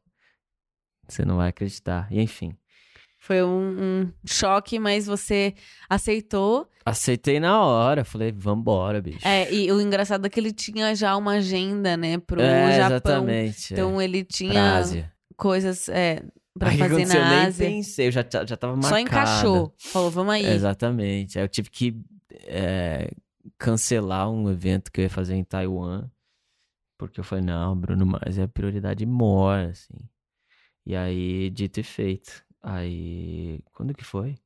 Você não vai acreditar. E enfim, Foi um, um choque, mas você aceitou. aceitei na hora. Falei, vambora, bicho. É, e o engraçado é que ele tinha já uma agenda, né, pro É, Japão. exatamente. Então é. ele tinha Ásia. coisas é, pra Aí fazer aconteceu? Eu na nem Ásia. pensei, eu já, já tava marcado. Só encaixou. Falou, vamos aí. Exatamente. Aí eu tive que é, cancelar um evento que eu ia fazer em Taiwan. Porque eu falei, não, Bruno Mars é a prioridade maior, assim. E aí, dito e feito. Aí, quando que foi?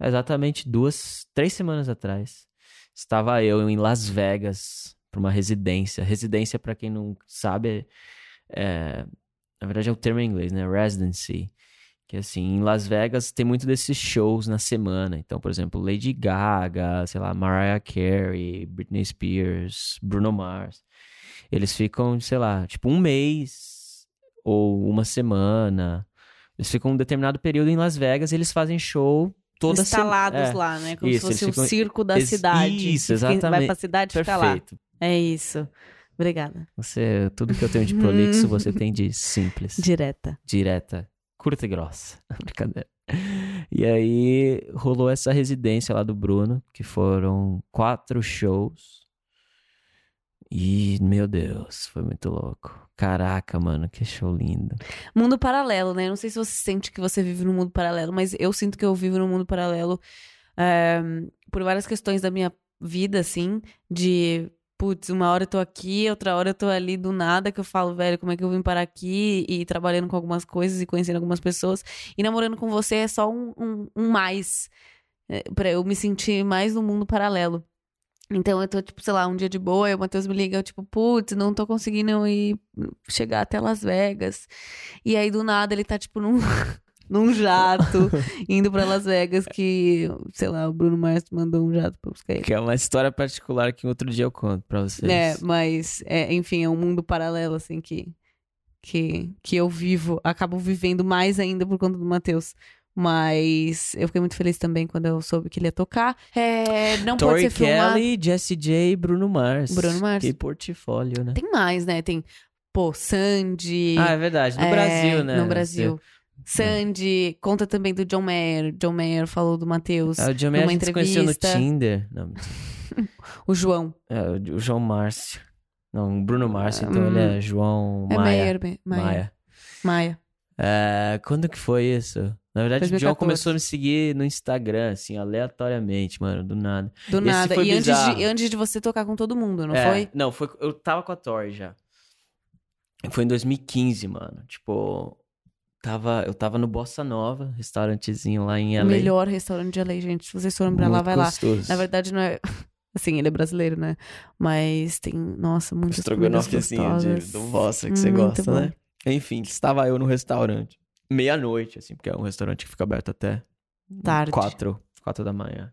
Exatamente duas, três semanas atrás. Estava eu em Las Vegas para uma residência. Residência, para quem não sabe, é, na verdade é o termo em inglês, né? Residency. Que assim, em Las Vegas tem muito desses shows na semana. Então, por exemplo, Lady Gaga, sei lá, Mariah Carey, Britney Spears, Bruno Mars. Eles ficam, sei lá, tipo um mês ou uma semana. Eles ficam um determinado período em Las Vegas e eles fazem show toda Instalados semana. lá, né? Como Isso, se fosse ficam- circo da Ex- cidade. isso, Que Vai exatamente. pra cidade e fica lá. É isso. Obrigada. Você, tudo que eu tenho de prolixo, você tem de simples. Direta. direta, curta e grossa. Brincadeira. E aí rolou essa residência lá do Bruno, que foram quatro shows. E, meu Deus, foi muito louco. Caraca, mano, que show lindo. Mundo paralelo, né? Não sei se você sente que você vive num mundo paralelo, mas eu sinto que eu vivo num mundo paralelo é, por várias questões da minha vida, assim, de putz, uma hora eu tô aqui, outra hora eu tô ali do nada, que eu falo, velho, como é que eu vim parar aqui e trabalhando com algumas coisas e conhecendo algumas pessoas. E namorando com você é só um, um, um mais. É, pra eu me sentir mais no mundo paralelo. Então eu tô, tipo, sei lá, um dia de boa, e o Matheus me liga, eu, tipo, putz, não tô conseguindo ir chegar até Las Vegas. E aí, do nada, ele tá, tipo, num, num jato, indo pra Las Vegas, que, sei lá, o Bruno Mars mandou um jato pra buscar ele. Que é uma história particular que outro dia eu conto pra vocês. É, mas, é, enfim, é um mundo paralelo, assim, que, que, que eu vivo, acabo vivendo mais ainda por conta do Matheus. Mas eu fiquei muito feliz também quando eu soube que ele ia tocar. É, não pode Tori ser filmado. Kelly, Jessie J, Bruno Mars. Bruno Mars. Que portfólio, né? Tem mais, né? Tem, pô, Sandy. Ah, é verdade. No é, Brasil, né? No Brasil. Sandy, conta também do John Mayer. John Mayer falou do Matheus. Ah, o John Mayer a gente se conheceu no entrevista. Tinder. Não. O João. é, o o João Márcio. Não, o Bruno Márcio, Ah, então ele hum. é João É Maia. Mayer. Maia. Maia. É, quando que foi isso? Na verdade, o 2014. John começou a me seguir no Instagram, assim, aleatoriamente, mano, do nada. Do Esse nada. E antes de, antes de você tocar com todo mundo, não É, foi? Não, foi. Eu tava com a Tori já. Foi em 2015, mano. Tipo, tava, eu tava no Bossa Nova, restaurantezinho lá em O LA. melhor restaurante de LA, gente. Se vocês forem pra lá, Muito vai lá. gostoso. Na verdade, não é. Assim, ele é brasileiro, né? Mas tem, nossa, muitas comidas Estrogonofezinho gostosas. de, do Vossa que você Muito gosta, bom. né? Enfim, estava eu no restaurante. Meia-noite, assim, porque é um restaurante que fica aberto até Tarde. quatro, quatro da manhã.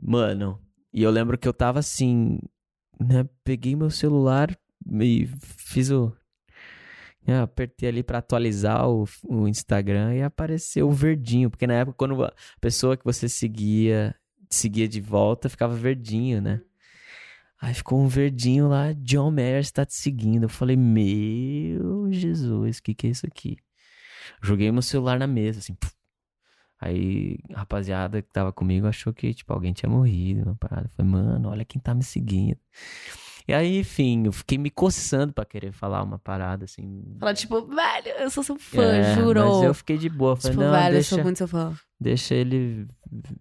Mano, e eu lembro que eu tava assim, né? Peguei meu celular e fiz o. né, apertei ali pra atualizar o, o Instagram e apareceu o verdinho, porque na época quando a pessoa que você seguia seguia de volta ficava verdinho, né? Aí ficou um verdinho lá, John Mayer está te seguindo. Eu falei, meu Jesus, o que que é isso aqui? Joguei meu celular na mesa, assim. puf. Aí a rapaziada que tava comigo achou que, tipo, alguém tinha morrido, uma parada. Eu falei, mano, olha quem tá me seguindo. E aí, enfim, eu fiquei me coçando pra querer falar uma parada, assim. Fala, tipo, velho, eu sou seu fã, É, juro. Mas eu fiquei de boa. Falei, Tipo, não, velho, eu deixa, sou muito seu fã. deixa ele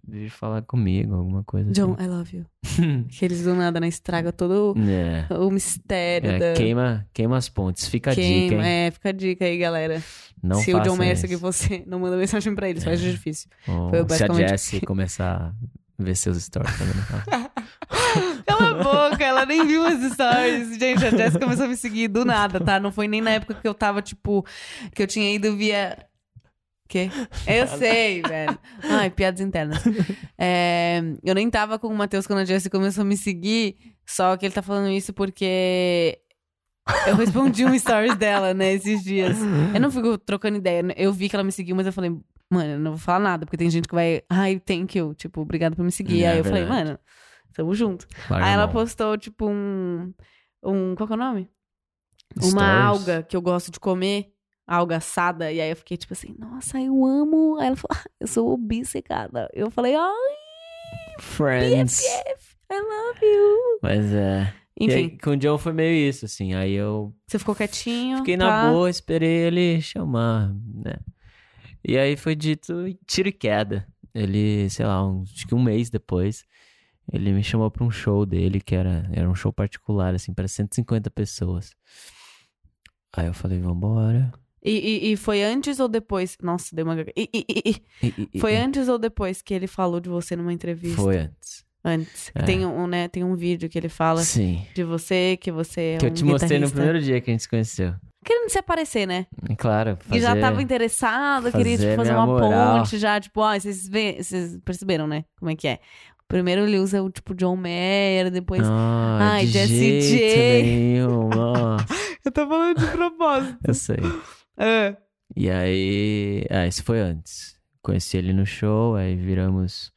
vir falar comigo, alguma coisa John, I love you. Que eles do nada, né? Estraga todo assim. É. o mistério É, da. queima, queima as pontes. Fica a dica, Queima. hein? É, fica a dica aí, galera. Não Se o John Mayer isso. seguir você, não manda mensagem pra eles, faz É. difícil. Ou Foi se a basicamente- Jessie começar a ver seus stories também. fala. Cala a boca, ela nem viu as stories. Gente, a Jess começou a me seguir do nada, tá? Não foi nem na época que eu tava, tipo, que eu tinha ido via. Quê? Eu sei, velho. Ai, piadas internas. É, eu nem tava com o Matheus quando a Jessie começou a me seguir, só que ele tá falando isso porque eu respondi um stories dela, né, esses dias. Eu não fico trocando ideia. né? Eu vi que ela me seguiu, mas eu falei, mano, eu não vou falar nada, porque tem gente que vai, ai, thank you, tipo, obrigado por me seguir. É Aí eu falei, verdade. mano, tamo junto. Larga Aí ela postou, tipo, um. um qual que é o nome? Stories. Uma alga que eu gosto de comer. Alga assada. E aí eu fiquei, tipo assim, nossa, eu amo. Aí ela falou, ah, eu sou obcecada. Eu falei, ai, Friends. BFF, I love you. Mas é. E aí, Enfim, com o John foi meio isso, assim. Aí eu você ficou quietinho. fiquei tá? na boa, esperei ele chamar, né? E aí foi dito tiro e queda. Ele, sei lá, um, acho que um mês depois, ele me chamou pra um show dele, que era, era um show particular, assim, para 150 pessoas. Aí eu falei, vambora. E, e, e foi antes ou depois? Nossa, deu uma. E, e, e, Foi antes ou depois que ele falou de você numa entrevista? Foi antes. Antes. É. Tem, um, né, tem um vídeo que ele fala Sim. de você, que você é Que eu um te mostrei no primeiro dia que a gente se conheceu. Querendo se aparecer, né? Claro, fazer... E já tava interessado, queria tipo, fazer uma moral. ponte já, tipo, ó, vocês, vê, vocês perceberam, né? Como é que é? Primeiro ele usa o tipo John Mayer, depois. Ah, Ai, de jeito J. nenhum, Eu tô falando de propósito. eu sei. Ah, E aí, ah, isso foi antes. Conheci ele no show, aí viramos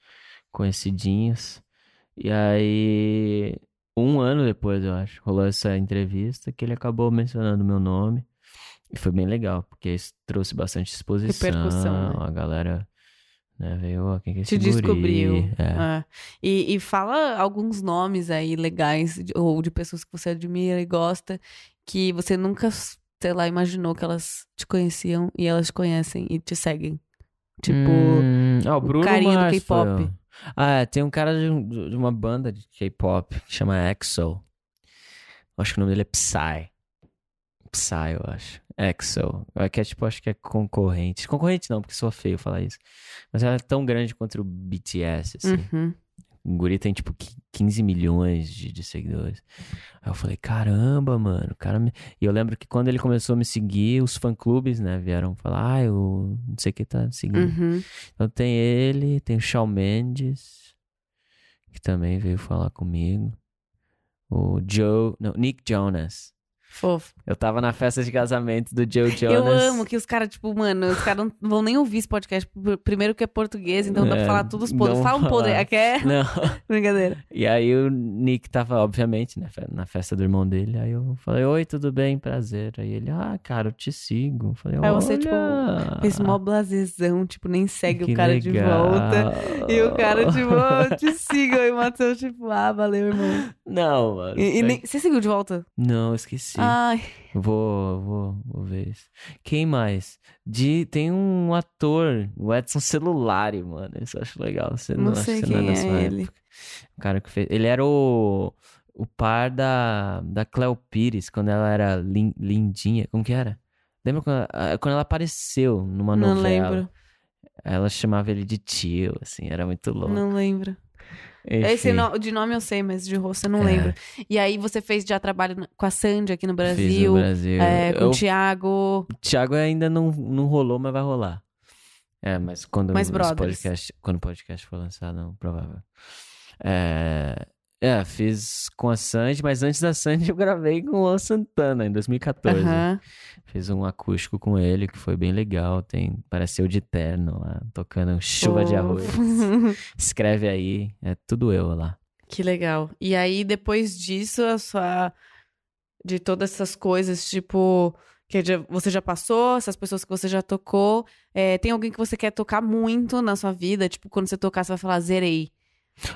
conhecidinhos. E aí, um ano depois, eu acho, rolou essa entrevista que ele acabou mencionando meu nome. E foi bem legal, porque isso trouxe bastante exposição. Repercussão, né? A galera né, veio, ó, quem que é te descobriu. É. Ah. E, e fala alguns nomes aí legais, ou de pessoas que você admira e gosta, que você nunca, sei lá, imaginou que elas te conheciam e elas te conhecem e te seguem. Tipo, Hum, ah, o Bruno carinha do K-pop. Ah, é, tem um cara de, de uma banda de K-pop que chama EXO. Acho que o nome dele é Psy. Psy, eu acho. EXO. É que é tipo, acho que é concorrente. Concorrente não, porque sou feio falar isso. Mas ela é tão grande quanto o BTS, assim. Uhum. O guri tem, tipo, qui- 15 milhões de, de seguidores. Aí eu falei, caramba, mano. Cara me... E eu lembro que quando ele começou a me seguir, os fã-clubes, né, vieram falar, ah, eu não sei o que tá me seguindo. Uhum. Então tem ele, tem o Shawn Mendes, que também veio falar comigo. O Joe, não, Nick Jonas. Fofo. Eu tava na festa de casamento do Joe Jonas. Eu amo que os caras, tipo, mano, os caras não vão nem ouvir esse podcast. Pr- Primeiro que é português, então dá pra É, falar todos os podres. Fala um podre. Aqui é Não. brincadeira. E aí o Nick tava, obviamente, né, na festa do irmão dele. Aí eu falei, oi, tudo bem? Prazer. Aí ele, ah, cara, eu te sigo. Eu falei, Aí você, tipo, "Olha, Fez mó blasezão, tipo, nem segue que o cara de legal." volta. E o cara, tipo, oh, te sigo. E o Matheus, tipo, ah, valeu, irmão. Não, mano. E, e nem- Você seguiu de volta? Não, esqueci. Ai, Vou, vou, vou ver isso. Quem mais? De, tem um ator, o Edson Celulari, mano. Isso eu acho legal. Você Não acho sei que quem da é sua ele. época. O cara que fez. Ele era o, o par da, da Cleo Pires, quando ela era lin- lindinha. Como que era? Lembra quando ela, ah, quando ela apareceu numa não novela? lembro. Ela chamava ele de tio, assim, era muito louco. Não lembro. Esse Enfim, no- de nome eu sei, mas de rosto eu não É. lembro. E aí você fez já trabalho com a Sandy aqui no fiz Brasil. no Brasil. é, com Eu o Thiago. O Thiago ainda não, não rolou, mas vai rolar. É, mas quando brothers. podcast, quando o podcast for lançado, não, provável. É, é, fiz com a Sandy, mas antes da Sandy eu gravei com o Luan Santana em 2014. Aham. Fiz um acústico com ele que foi bem legal. Tem, pareceu de terno lá, tocando chuva de arroz. Escreve aí, é tudo eu lá. Que legal. E aí, depois disso, a sua. De todas essas coisas, tipo. Que você já passou, essas pessoas que você já tocou. é, tem alguém que você quer tocar muito na sua vida? Tipo, quando você tocar, você vai falar, zerei.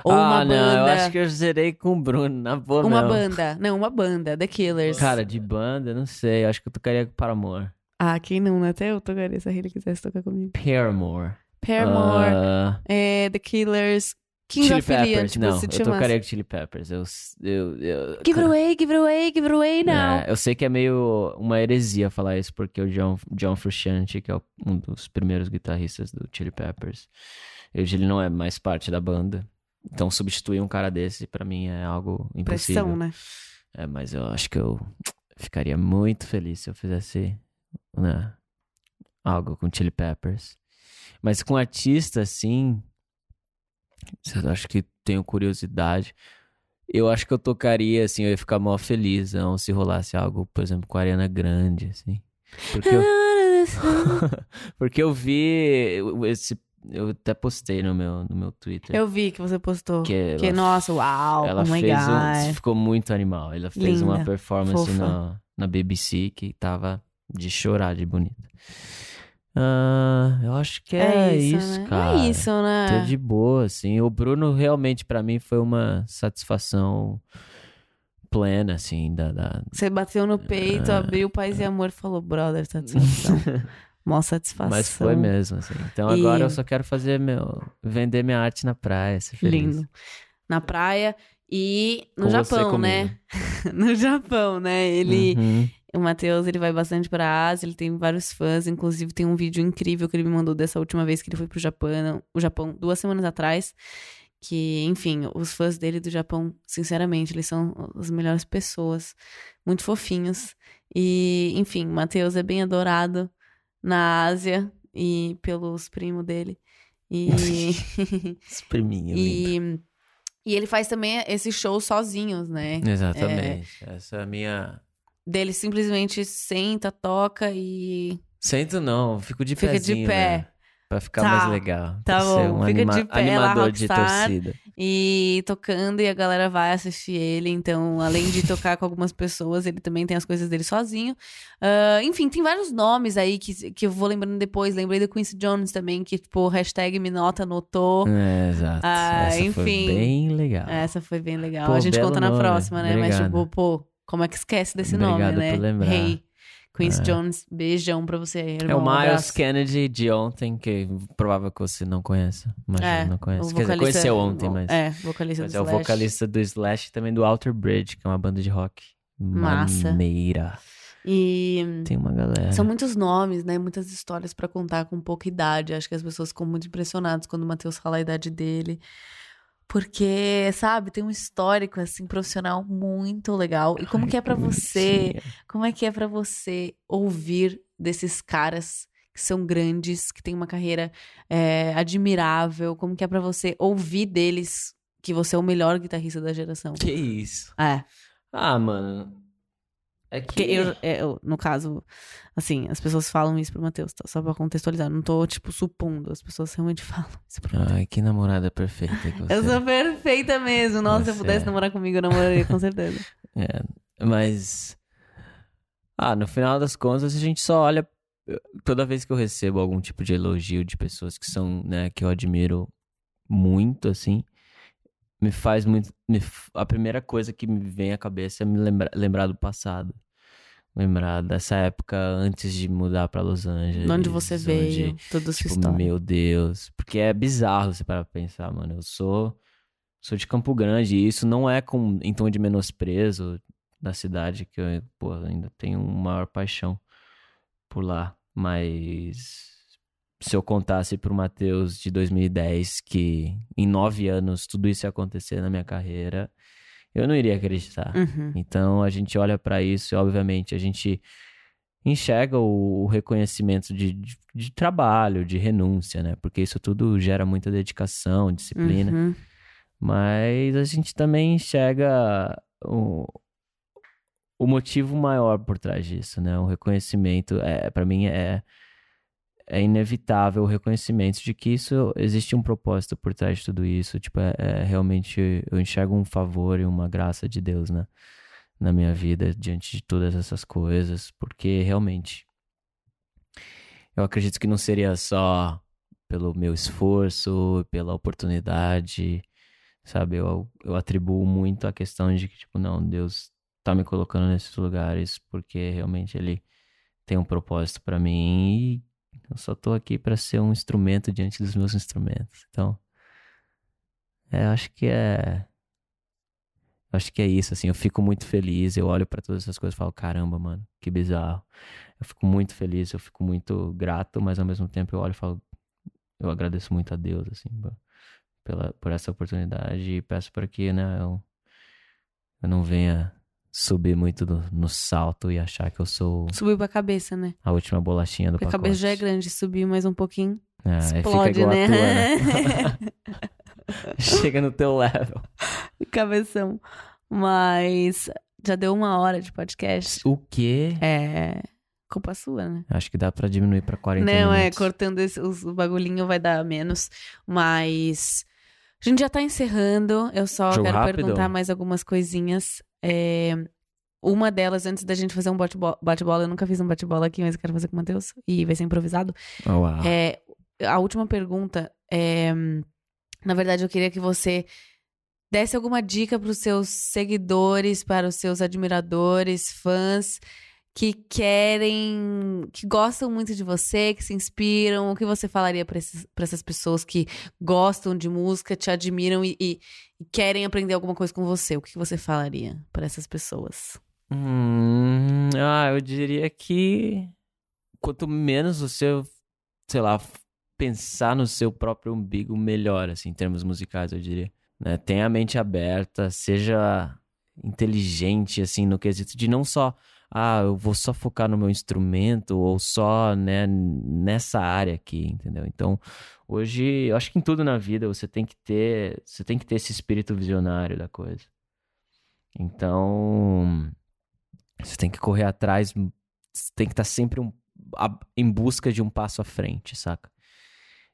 Ou ah, uma não, banda. eu acho que eu zerei com o Bruno, na boa Uma não. banda. Não, uma banda. The Killers. Cara, de banda, não sei, eu acho que eu tocaria com Paramore. Ah, quem não, né? Até eu tocaria se a Riley quisesse tocar comigo. Paramore. Paramore, Ah, é, The Killers, Kings Chili Leon, Peppers, tipo, não, eu tocaria com Chili Peppers. Eu, eu, eu, Give it away, give it away, give it away now. É, eu sei que é meio uma heresia falar isso, porque o John, John Frusciante, que é um dos primeiros guitarristas do Chili Peppers, hoje ele não é mais parte da banda. Então substituir um cara desse, pra mim, é algo impossível. Pressão, né? É, mas eu acho que eu ficaria muito feliz se eu fizesse né, algo com Chili Peppers. Mas com artista, assim, eu acho que tenho curiosidade. Eu acho que eu tocaria, assim, eu ia ficar mó feliz não, se rolasse algo, por exemplo, com a Ariana Grande, assim. Porque eu, porque eu vi esse... Eu até postei no meu, no meu Twitter. Eu vi que você postou. Que Que, ela- nossa, uau, Ela oh fez um, ficou muito animal. Ela fez uma Linda, performance fofa. na, na BBC que tava de chorar de bonita. Ah, eu acho que é, isso, né? cara. É isso, né? Tô de boa, assim. O Bruno realmente pra mim foi uma satisfação plena, assim, da... da... Você bateu no peito, É. abriu paz e amor e falou, brother, satisfação. Mó satisfação. Mas foi mesmo, assim. Então E- agora eu só quero fazer meu... Vender minha arte na praia. Lindo. Na praia e no Com Japão, né? no Japão, né? Ele, Uhum. o Matheus, ele vai bastante pra Ásia, ele tem vários fãs, inclusive tem um vídeo incrível que ele me mandou dessa última vez que ele foi pro Japão, o Japão duas semanas atrás, que, enfim, os fãs dele do Japão, sinceramente, eles são as melhores pessoas, muito fofinhos. E, enfim, o Matheus é bem adorado na Ásia e pelos primos dele. E Esse priminho lindo. e e ele faz também esses shows sozinhos, né? Exatamente. Essa é a minha... Dele simplesmente senta, toca e. Sento não, fico de Fica de pezinho, pé. né? Pra ficar Tá, mais legal. tá pra ser bom. um Fica anima- de pé lá, animador de rockstar. torcida. E tocando, e a galera vai assistir ele. Então, além de tocar com algumas pessoas, ele também tem as coisas dele sozinho. Ah, enfim, tem vários nomes aí que, que eu vou lembrando depois. Lembrei do Quincy Jones também, que, tipo, hashtag me nota, notou. É, exato. Ah, Essa foi enfim. bem legal. Essa foi bem legal. Pô, a gente conta na nome. próxima, né? Mas, Obrigado. tipo, pô, como é que esquece desse Obrigado nome, né? por lembrar. Rei. Quincy É. Jones, beijão pra você. É irmão, o um Miles. Kennedy de ontem, que provável que você não conheça. Imagina, É, não O conhece. Quer dizer, vocalista- conheceu ontem, mas. É, vocalista Mas do é o Slash. vocalista do Slash e também do Outer Bridge, que é uma banda de rock. Massa. Maneira. E Tem uma galera. são muitos nomes, né? Muitas histórias pra contar com pouca idade. Acho que as pessoas ficam muito impressionadas quando o Matheus fala a idade dele. Porque, sabe, tem um histórico, assim, profissional muito legal. E como Ai, que é pra que você. Como é que é pra você ouvir desses caras que são grandes, que têm uma carreira é, admirável? Como que é pra você ouvir deles que você é o melhor guitarrista da geração? Que isso? É, Ah, mano. É que. porque eu, é, eu, no caso, assim, as pessoas falam isso pro Matheus, tá? Só pra contextualizar. Não tô, tipo, supondo. As pessoas realmente falam isso pro Matheus. Ai, que namorada perfeita que você Eu sou perfeita mesmo. Nossa, se eu Você pudesse é. namorar comigo, eu namoraria, com certeza. É, mas. Ah, no final das contas, a gente só olha. Toda vez que eu recebo algum tipo de elogio de pessoas que são, né, que eu admiro muito, assim, me faz muito. me a primeira coisa que me vem à cabeça é me lembrar, lembrar do passado. Lembrar dessa época antes de mudar pra Los Angeles. De onde você onde- veio, toda sua Tipo, história. meu Deus. Porque é bizarro você parar pra pensar, mano. Eu sou, sou de Campo Grande e isso não é com, em tom de menosprezo da cidade, que eu pô, ainda tenho uma maior paixão por lá. Mas se eu contasse pro Matheus de 2010 que em nove anos tudo isso ia acontecer na minha carreira, eu não iria acreditar. Uhum. Então a gente olha pra isso e, obviamente, a gente enxerga o, o reconhecimento de, de, de trabalho, de renúncia, né? Porque isso tudo gera muita dedicação, disciplina. Uhum. Mas a gente também enxerga o, o motivo maior por trás disso, né? O reconhecimento, é, para mim, é, é inevitável o reconhecimento de que isso existe um propósito por trás de tudo isso. Tipo, é, é realmente eu enxergo um favor e uma graça de Deus, né? Na minha vida, diante de todas essas coisas, porque realmente eu acredito que não seria só pelo meu esforço, pela oportunidade, sabe? Eu, eu atribuo muito a questão de que, tipo, não, Deus tá me colocando nesses lugares porque realmente Ele tem um propósito pra mim e eu só tô aqui pra ser um instrumento diante dos meus instrumentos. Então, é, eu acho que é. Acho que é isso, assim, eu fico muito feliz, eu olho pra todas essas coisas e falo, caramba, mano, que bizarro. Eu fico muito feliz, eu fico muito grato, mas ao mesmo tempo eu olho e falo, eu agradeço muito a Deus, assim, pela, por essa oportunidade e peço para que, né, eu, eu não venha subir muito do- no salto e achar que eu sou Subiu pra cabeça, né? a última bolachinha do Porque a pacote. cabeça já é grande, subir mais um pouquinho. É, fica explode, igual a né? tua, né? Chega no teu level. Cabeção. Mas já deu uma hora de podcast. O quê? É. Culpa sua, né? Acho que dá pra diminuir pra 40 Não, é, minutos. cortando esse, os, o bagulhinho vai dar menos. Mas. A gente já tá encerrando. Eu só Jogo quero rápido? perguntar mais algumas coisinhas. É, Uma delas, antes da gente fazer um bate-bo- bate-bola, eu nunca fiz um bate-bola aqui, mas eu quero fazer com o Matheus. E vai ser improvisado. Oh, uau. É, a última pergunta é. Na verdade, eu queria que você desse alguma dica para os seus seguidores, para os seus admiradores, fãs que querem, que gostam muito de você, que se inspiram. O que você falaria para essas pessoas que gostam de música, te admiram e, e- e querem aprender alguma coisa com você? O que você falaria para essas pessoas? Hum, ah, eu diria que quanto menos você, sei lá, pensar no seu próprio umbigo, melhor, assim, em termos musicais, eu diria. Né? Tenha a mente aberta, seja inteligente, assim, no quesito de não só, ah, eu vou só focar no meu instrumento ou só, né, nessa área aqui, entendeu? Então, hoje, eu acho que em tudo na vida você tem que ter, você tem que ter esse espírito visionário da coisa. Então, você tem que correr atrás, tem que estar sempre um- a- em busca de um passo à frente, saca?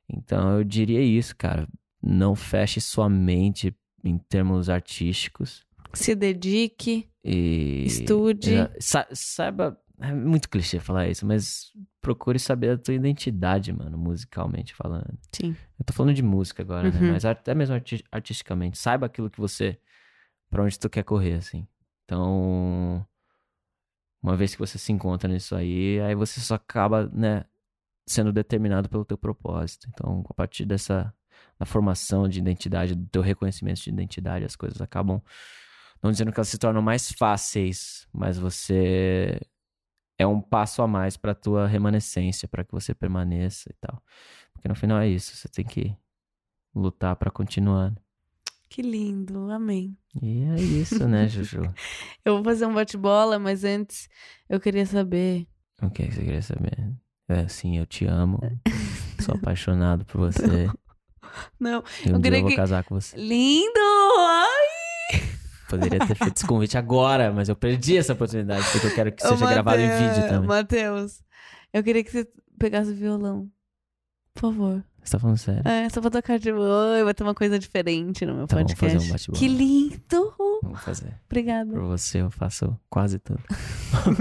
Então eu diria isso, cara. Não feche sua mente em termos artísticos. Se dedique. E. Estude. É, sa- saiba. É muito clichê falar isso, mas procure saber a tua identidade, mano, musicalmente falando. Sim. Eu tô falando de música agora, né? Uhum. Mas até mesmo arti- artisticamente. Saiba aquilo que você. Pra onde tu quer correr, assim. Então. Uma vez que você se encontra nisso aí, aí você só acaba, né, sendo determinado pelo teu propósito. Então, a partir dessa da formação de identidade, do teu reconhecimento de identidade, as coisas acabam não dizendo que elas se tornam mais fáceis, mas você é um passo a mais para tua remanescência, para que você permaneça e tal. Porque no final é isso, você tem que lutar para continuar. Que lindo, amém. E é isso, né, Juju? Eu vou fazer um bate-bola, mas antes eu queria saber. o que você queria saber? É, sim, eu te amo. Sou apaixonado por você. Não, E um Eu queria eu vou que- casar com você. lindo! Ai! Poderia ter feito esse convite agora, mas eu perdi essa oportunidade, porque eu quero que Ô, seja gravado em vídeo também. Matheus, eu queria que você pegasse o violão. Por favor. Você tá falando sério? É, só pra tocar de oi, vai ter uma coisa diferente no meu Tá, vamos podcast. fazer um bate-bola. que lindo! Vamos fazer. Obrigada. Por você eu faço quase tudo.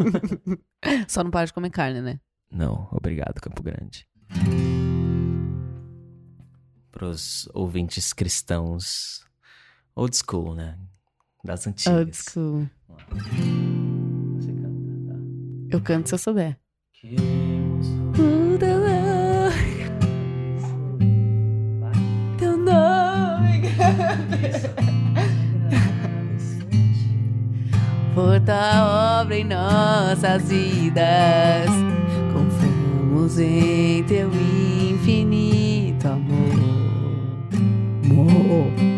Só não para de comer carne, né? Não, obrigado, Campo Grande. Pros ouvintes cristãos old school, né? Das antigas. Old school. Você canta, tá? Eu canto se eu souber. Nome, teu nome. Por tua obra em nossas vidas, confiamos em teu infinito amor. Amor.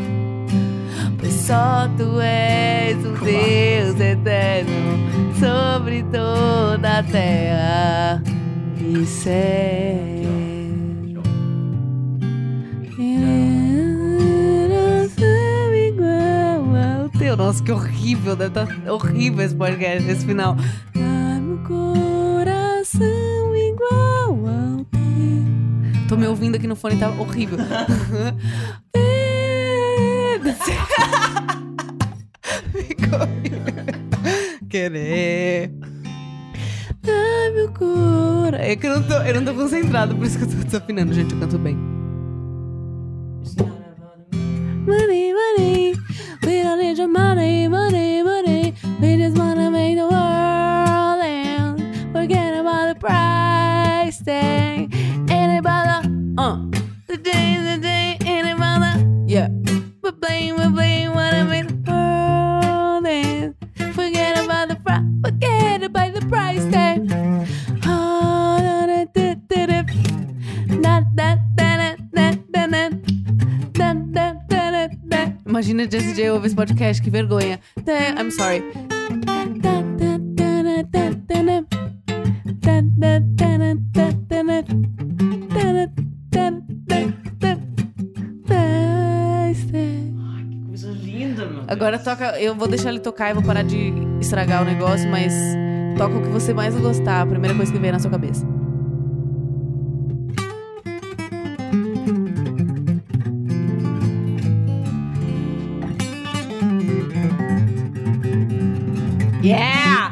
Só tu és o Deus eterno sobre toda a terra e céu. Coração igual ao teu. Nossa, que horrível, deve estar horrível esse podcast, esse final. Dá-me coração igual ao teu. Tô me ouvindo aqui no fone, tá horrível. Querer. Ai, meu. É que eu não, tô, eu não tô concentrado, por isso que eu tô desafinando. Gente, eu canto bem. Da. Da, da. Coisa linda, meu Agora toca. Eu vou deixar ele tocar e vou parar de estragar o negócio, mas toca o que você mais gostar, a primeira coisa que vier na sua cabeça. Yeah!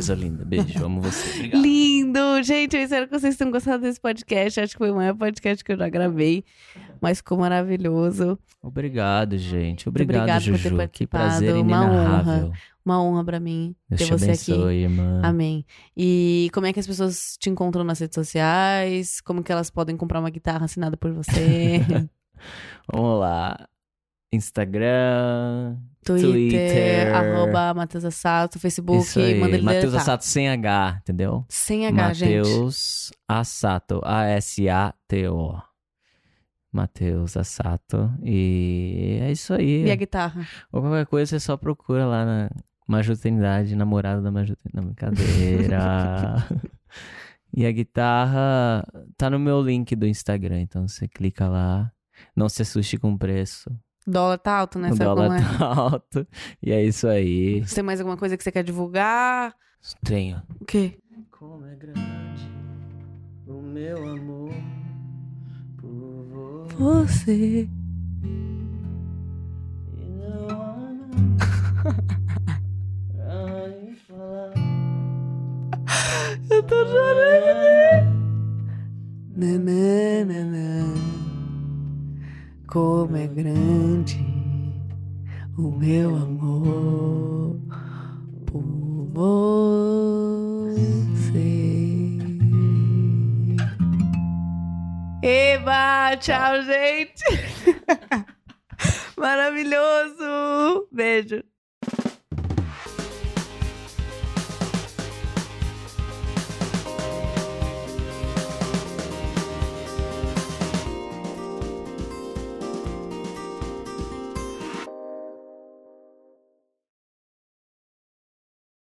Coisa linda. Beijo, amo você. Obrigado. Lindo! Gente, eu espero que vocês tenham gostado desse podcast. Acho que foi o maior podcast que eu já gravei. Mas ficou maravilhoso. Obrigado, gente. Obrigado, obrigado por ter Juju. Que prazer uma inenarrável. Uma honra pra mim Deus ter te você abençoe, aqui. irmã. Amém. E como é que as pessoas te encontram nas redes sociais? Como que elas podem comprar uma guitarra assinada por você? Vamos lá. Instagram. Twitter, Twitter. arroba Matheus Assato, Facebook, Isso aí. manda ele Matheus deletar. Assato sem H, entendeu? Sem H, gente. Matheus Assato. A-S-A-T-O. Matheus Assato. E é isso aí. E a guitarra? Ou qualquer coisa, você só procura lá na Maju Trindade, namorado da Maju Trindade. Não, brincadeira. e a guitarra tá no meu link do Instagram, então você clica lá. Não se assuste com o preço. O dólar tá alto, né? o Sabe dólar como é? tá alto. E é isso aí. Você tem mais alguma coisa que você quer divulgar? Tenho. O quê? Como é grande o meu amor por você. Você. E não há nada pra falar. Eu tô chorando. Nananana. Como é grande o meu amor por você. Eba, tchau, gente. Maravilhoso. Beijo.